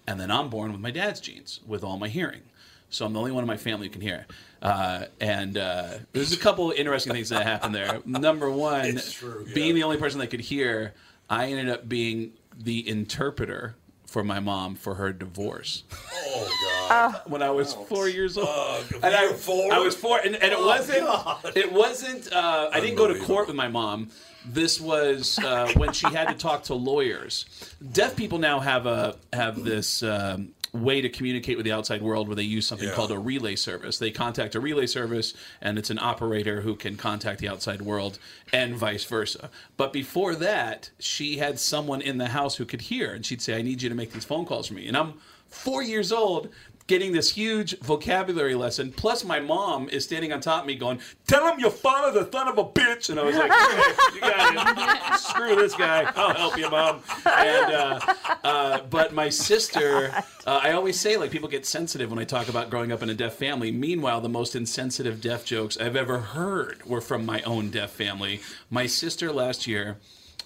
And then I'm born with my dad's genes, with all my hearing. So I'm the only one in my family who can hear. Uh, and uh, there's a couple of interesting things that happened there. Number one, It's true, yeah. being the only person that could hear, I ended up being the interpreter for my mom for her divorce. Oh god when I was four years old. and and I, four? I was four, and, and it Oh, wasn't. God. It wasn't. Uh, I didn't go to court with my mom. This was uh, when she had to talk to lawyers. Deaf people now have a have this. Um, way to communicate with the outside world where they use something Yeah. called a relay service they contact a relay service and it's an operator who can contact the outside world and vice versa but before that she had someone in the house who could hear and she'd say i need you to make these phone calls for me and i'm four years old getting this huge vocabulary lesson plus my mom is standing on top of me going tell him your father's a son of a bitch. And i was like okay, you got it. Screw this guy. I'll help you mom. And uh, uh, but my sister uh, i always say like people get sensitive when i talk about growing up in a deaf family. Meanwhile the most insensitive deaf jokes i've ever heard were from my own deaf family. My sister last year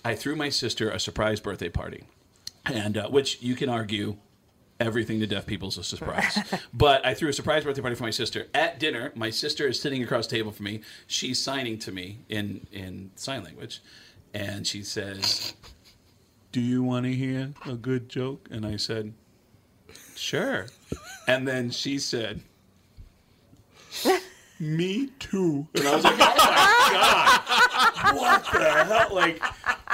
i threw my sister a surprise birthday party. And uh, which you can argue everything to deaf people is a surprise. but I threw a surprise birthday party for my sister. At dinner, my sister is sitting across the table from me. She's signing to me in in sign language, and she says, "Do you want to hear a good joke?" And I said, "Sure." And then she said, "Me too." And I was like, "Oh my god, what the hell?" Like,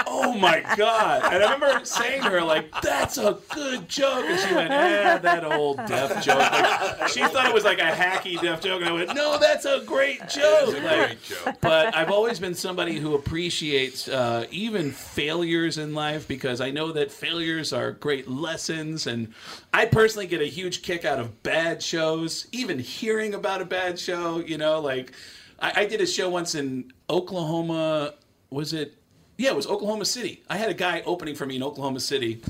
oh my god! And I remember saying to her, like, "That's a good joke," and she went, "Eh, that old deaf joke." Like, she thought it was like a hacky deaf joke, and I went, "No, that's a great joke." a Like, great joke. but I've always been somebody who appreciates uh, even failures in life because I know that failures are great lessons, and I personally get a huge kick out of bad shows. Even hearing about a bad show, you know, like I, I did a show once in Oklahoma. Was it? Yeah, it was Oklahoma City. I had a guy opening for me in Oklahoma City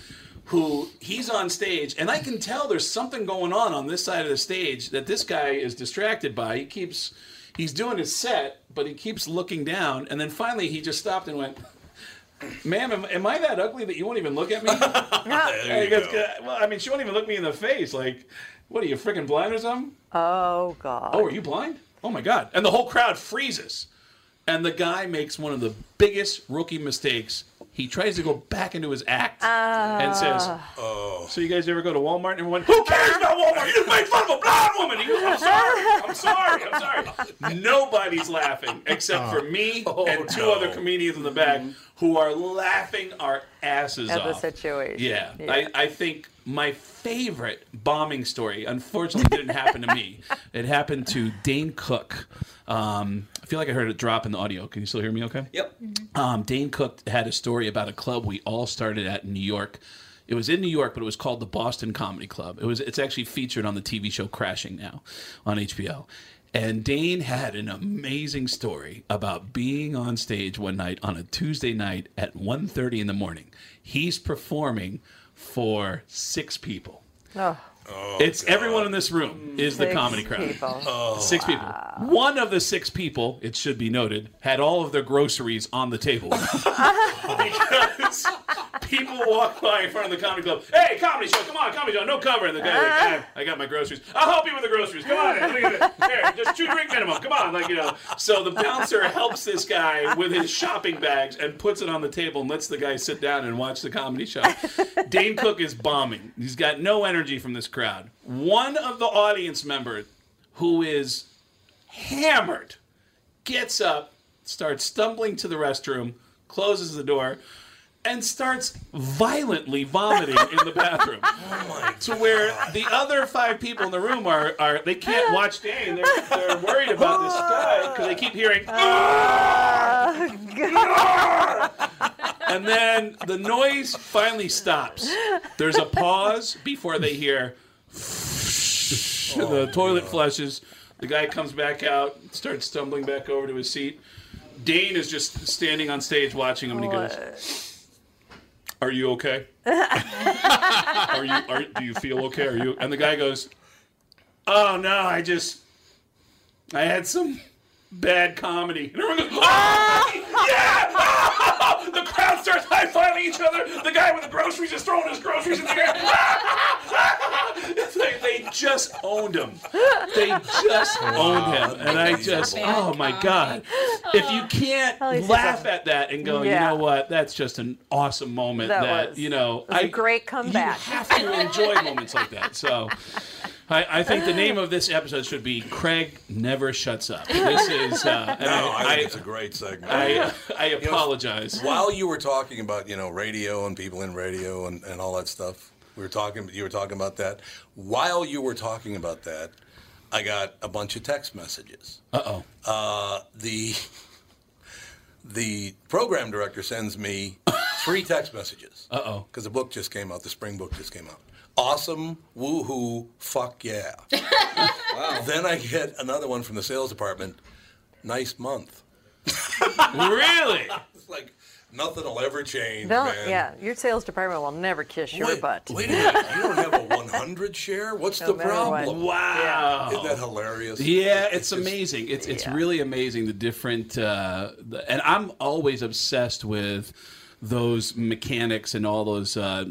who he's on stage and I can tell there's something going on on this side of the stage that this guy is distracted by. He keeps he's doing his set, but he keeps looking down and then finally he just stopped and went Ma'am, am, am I that ugly that you won't even look at me? There you goes, go. well, I mean, she won't even look me in the face. Like, what are you, freaking blind or something? Oh God. Oh, are you blind? Oh my God. And the whole crowd freezes. And the guy makes one of the biggest rookie mistakes. He tries to go back into his act and says, Oh. So you guys ever go to Walmart and everyone, who cares about Walmart? You just made fun of a blind woman. He goes, I'm sorry. I'm sorry. I'm sorry. Nobody's laughing except for me and two no. other comedians in the back who are laughing our asses At the situation. Yeah, Yeah. I, I think my favorite bombing story, unfortunately, didn't happen to me. It happened to Dane Cook. Um, I feel like I heard it drop in the audio. Can you still hear me okay? Yep. Um, Dane Cook had a story about a club we all started at in New York. It was in New York, but it was called the Boston Comedy Club. It was. It's actually featured on the TV show Crashing now on HBO. And Dane had an amazing story about being on stage one night on a Tuesday night at 1.30 in the morning. He's performing for six people. Oh. It's everyone in this room is the comedy crowd. people. Oh. Six people. One of the six people, it should be noted, had all of their groceries on the table. because people walk by in front of the comedy club. Hey, comedy show, come on, comedy show, no cover. And the guy like, "Ah, I got my groceries. I'll help you with the groceries. Come on, look. Here, just two drink minimum. Come on, like you know. So the bouncer helps this guy with his shopping bags and puts it on the table and lets the guy sit down and watch the comedy show. Dane Cook is bombing. He's got no energy from this crowd. One of the audience members who is hammered gets up, starts stumbling to the restroom, closes the door, and starts violently vomiting in the bathroom. to where the other five people in the room are, are they can't watch Dane. They're, they're worried about this guy because they keep hearing. and then the noise finally stops. There's a pause before they hear the toilet flushes. The guy comes back out, starts stumbling back over to his seat. Dane is just standing on stage watching him, and he goes, "Are you okay? are you? Are, do you feel okay? Are you?" And the guy goes, "Oh no, I just, I had some bad comedy." And everyone goes, "Oh, yeah!" Ah! The crowd starts high fiving each other. The guy with the groceries is throwing his groceries in the air. It's like they just owned him. They just owned him, and I just, oh, oh my god! If you oh. can't laugh at that and go, Yeah. you know what? That's just an awesome moment. That That, was- you know, It was a great comeback. You have to enjoy moments like that. So, I, I think the name of this episode should be Craig Never Shuts Up. This is. Uh, no, I, think it's a great segment. I, I You know, apologize. while you were talking about you know radio and people in radio and, and all that stuff, we were talking. You were talking about that. While you were talking about that, I got a bunch of text messages. Uh-oh. Uh The the program director sends me three text messages. Uh oh. Because the book just came out. The spring book just came out. Awesome, woohoo, fuck yeah. wow. Then I get another one from the sales department. Nice month. really? It's like nothing will ever change, They'll- man. yeah, your sales department will never kiss your Wait, butt. wait a minute. You don't have a 100 share? What's No the matter what. problem? Wow. Isn't that hilarious? Yeah, it's amazing. It's it's really amazing the different, uh, the, and I'm always obsessed with those mechanics and all those. Uh,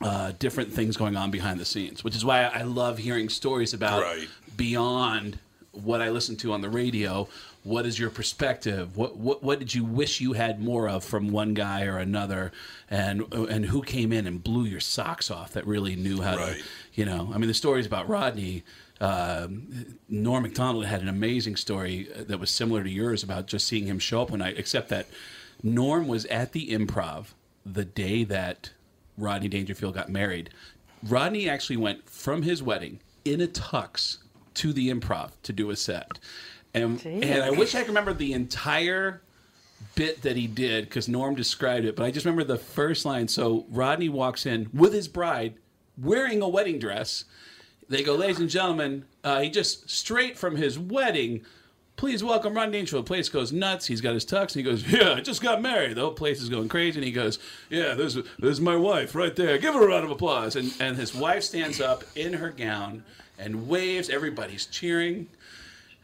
uh, different things going on behind the scenes, which is why I love hearing stories about Right. beyond what I listen to on the radio. What is your perspective? What, what what did you wish you had more of from one guy or another, and and who came in and blew your socks off that really knew how Right. to, you know? I mean, the stories about Rodney. Um, Norm Macdonald had an amazing story uh, that was similar to yours about just seeing him show up one night, except that Norm was at the Improv the day that Rodney Dangerfield got married. Rodney actually went from his wedding in a tux to the Improv to do a set, and and I wish I could remember the entire bit that he did because Norm described it, but I just remember the first line. So Rodney walks in with his bride wearing a wedding dress. They go, ladies and gentlemen, uh, he just straight from his wedding. Please welcome Rodney Dangerfield. The place goes nuts. He's got his tux, and he goes, "Yeah, I just got married." The whole place is going crazy, and he goes, "Yeah, there's there's my wife right there. Give her a round of applause." And and his wife stands up in her gown and waves. Everybody's cheering,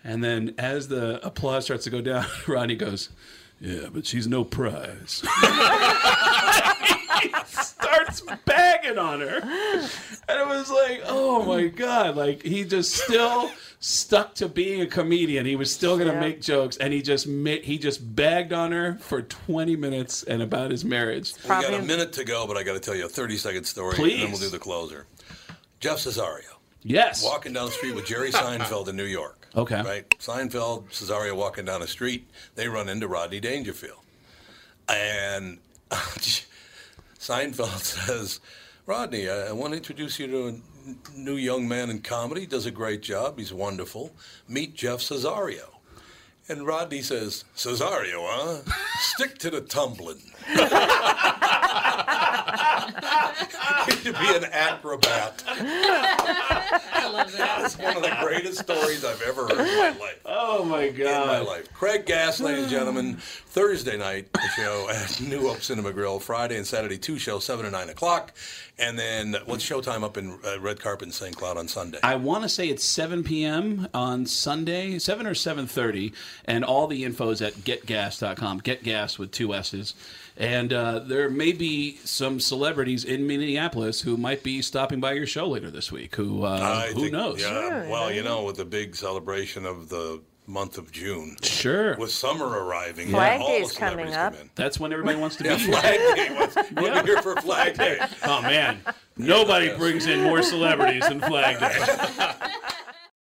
and then as the applause starts to go down, Ronnie goes, "Yeah, but she's no prize." he starts bagging on her. And it was like, oh my God. Like, he just still stuck to being a comedian. He was still going to Yeah. make jokes. And he just ma- he just bagged on her for 20 minutes and about his marriage. We got a minute to go, but I got to tell you a 30 second story, and then we'll do the closer. Jeff Cesario. Yes. Walking down the street with Jerry Seinfeld in New York. Okay. Right? Seinfeld, Cesario walking down the street. They run into Rodney Dangerfield. And Seinfeld says, Rodney, I, I want to introduce you to a n- new young man in comedy. Does a great job. He's wonderful. Meet Jeff Cesario. And Rodney says, Cesario, huh? Stick to the tumbling. He should be an acrobat. I love that. That is one of the greatest stories I've ever heard in my life. Oh my god! In my life. Craig Gass, ladies and gentlemen, Thursday night, the show at New Hope Cinema Grill. Friday and Saturday, two shows, 7 and 9 o'clock. And then what's showtime up in uh, Red Carpet in St. Cloud on Sunday? I want to say it's 7 p.m. on Sunday, 7 or 7.30, and all the info is at getgass.com, getgass with two S's. And uh, there may be some celebrities in Minneapolis who might be stopping by your show later this week. Who uh, who think- knows? Yeah, well, you know, with the big celebration of the month of June. Sure. With summer arriving. Flag all the Day's coming up. That's when everybody wants to Yeah, be Flag Day. was- We're here for Flag Day. Oh man, nobody brings in more celebrities than Flag Day.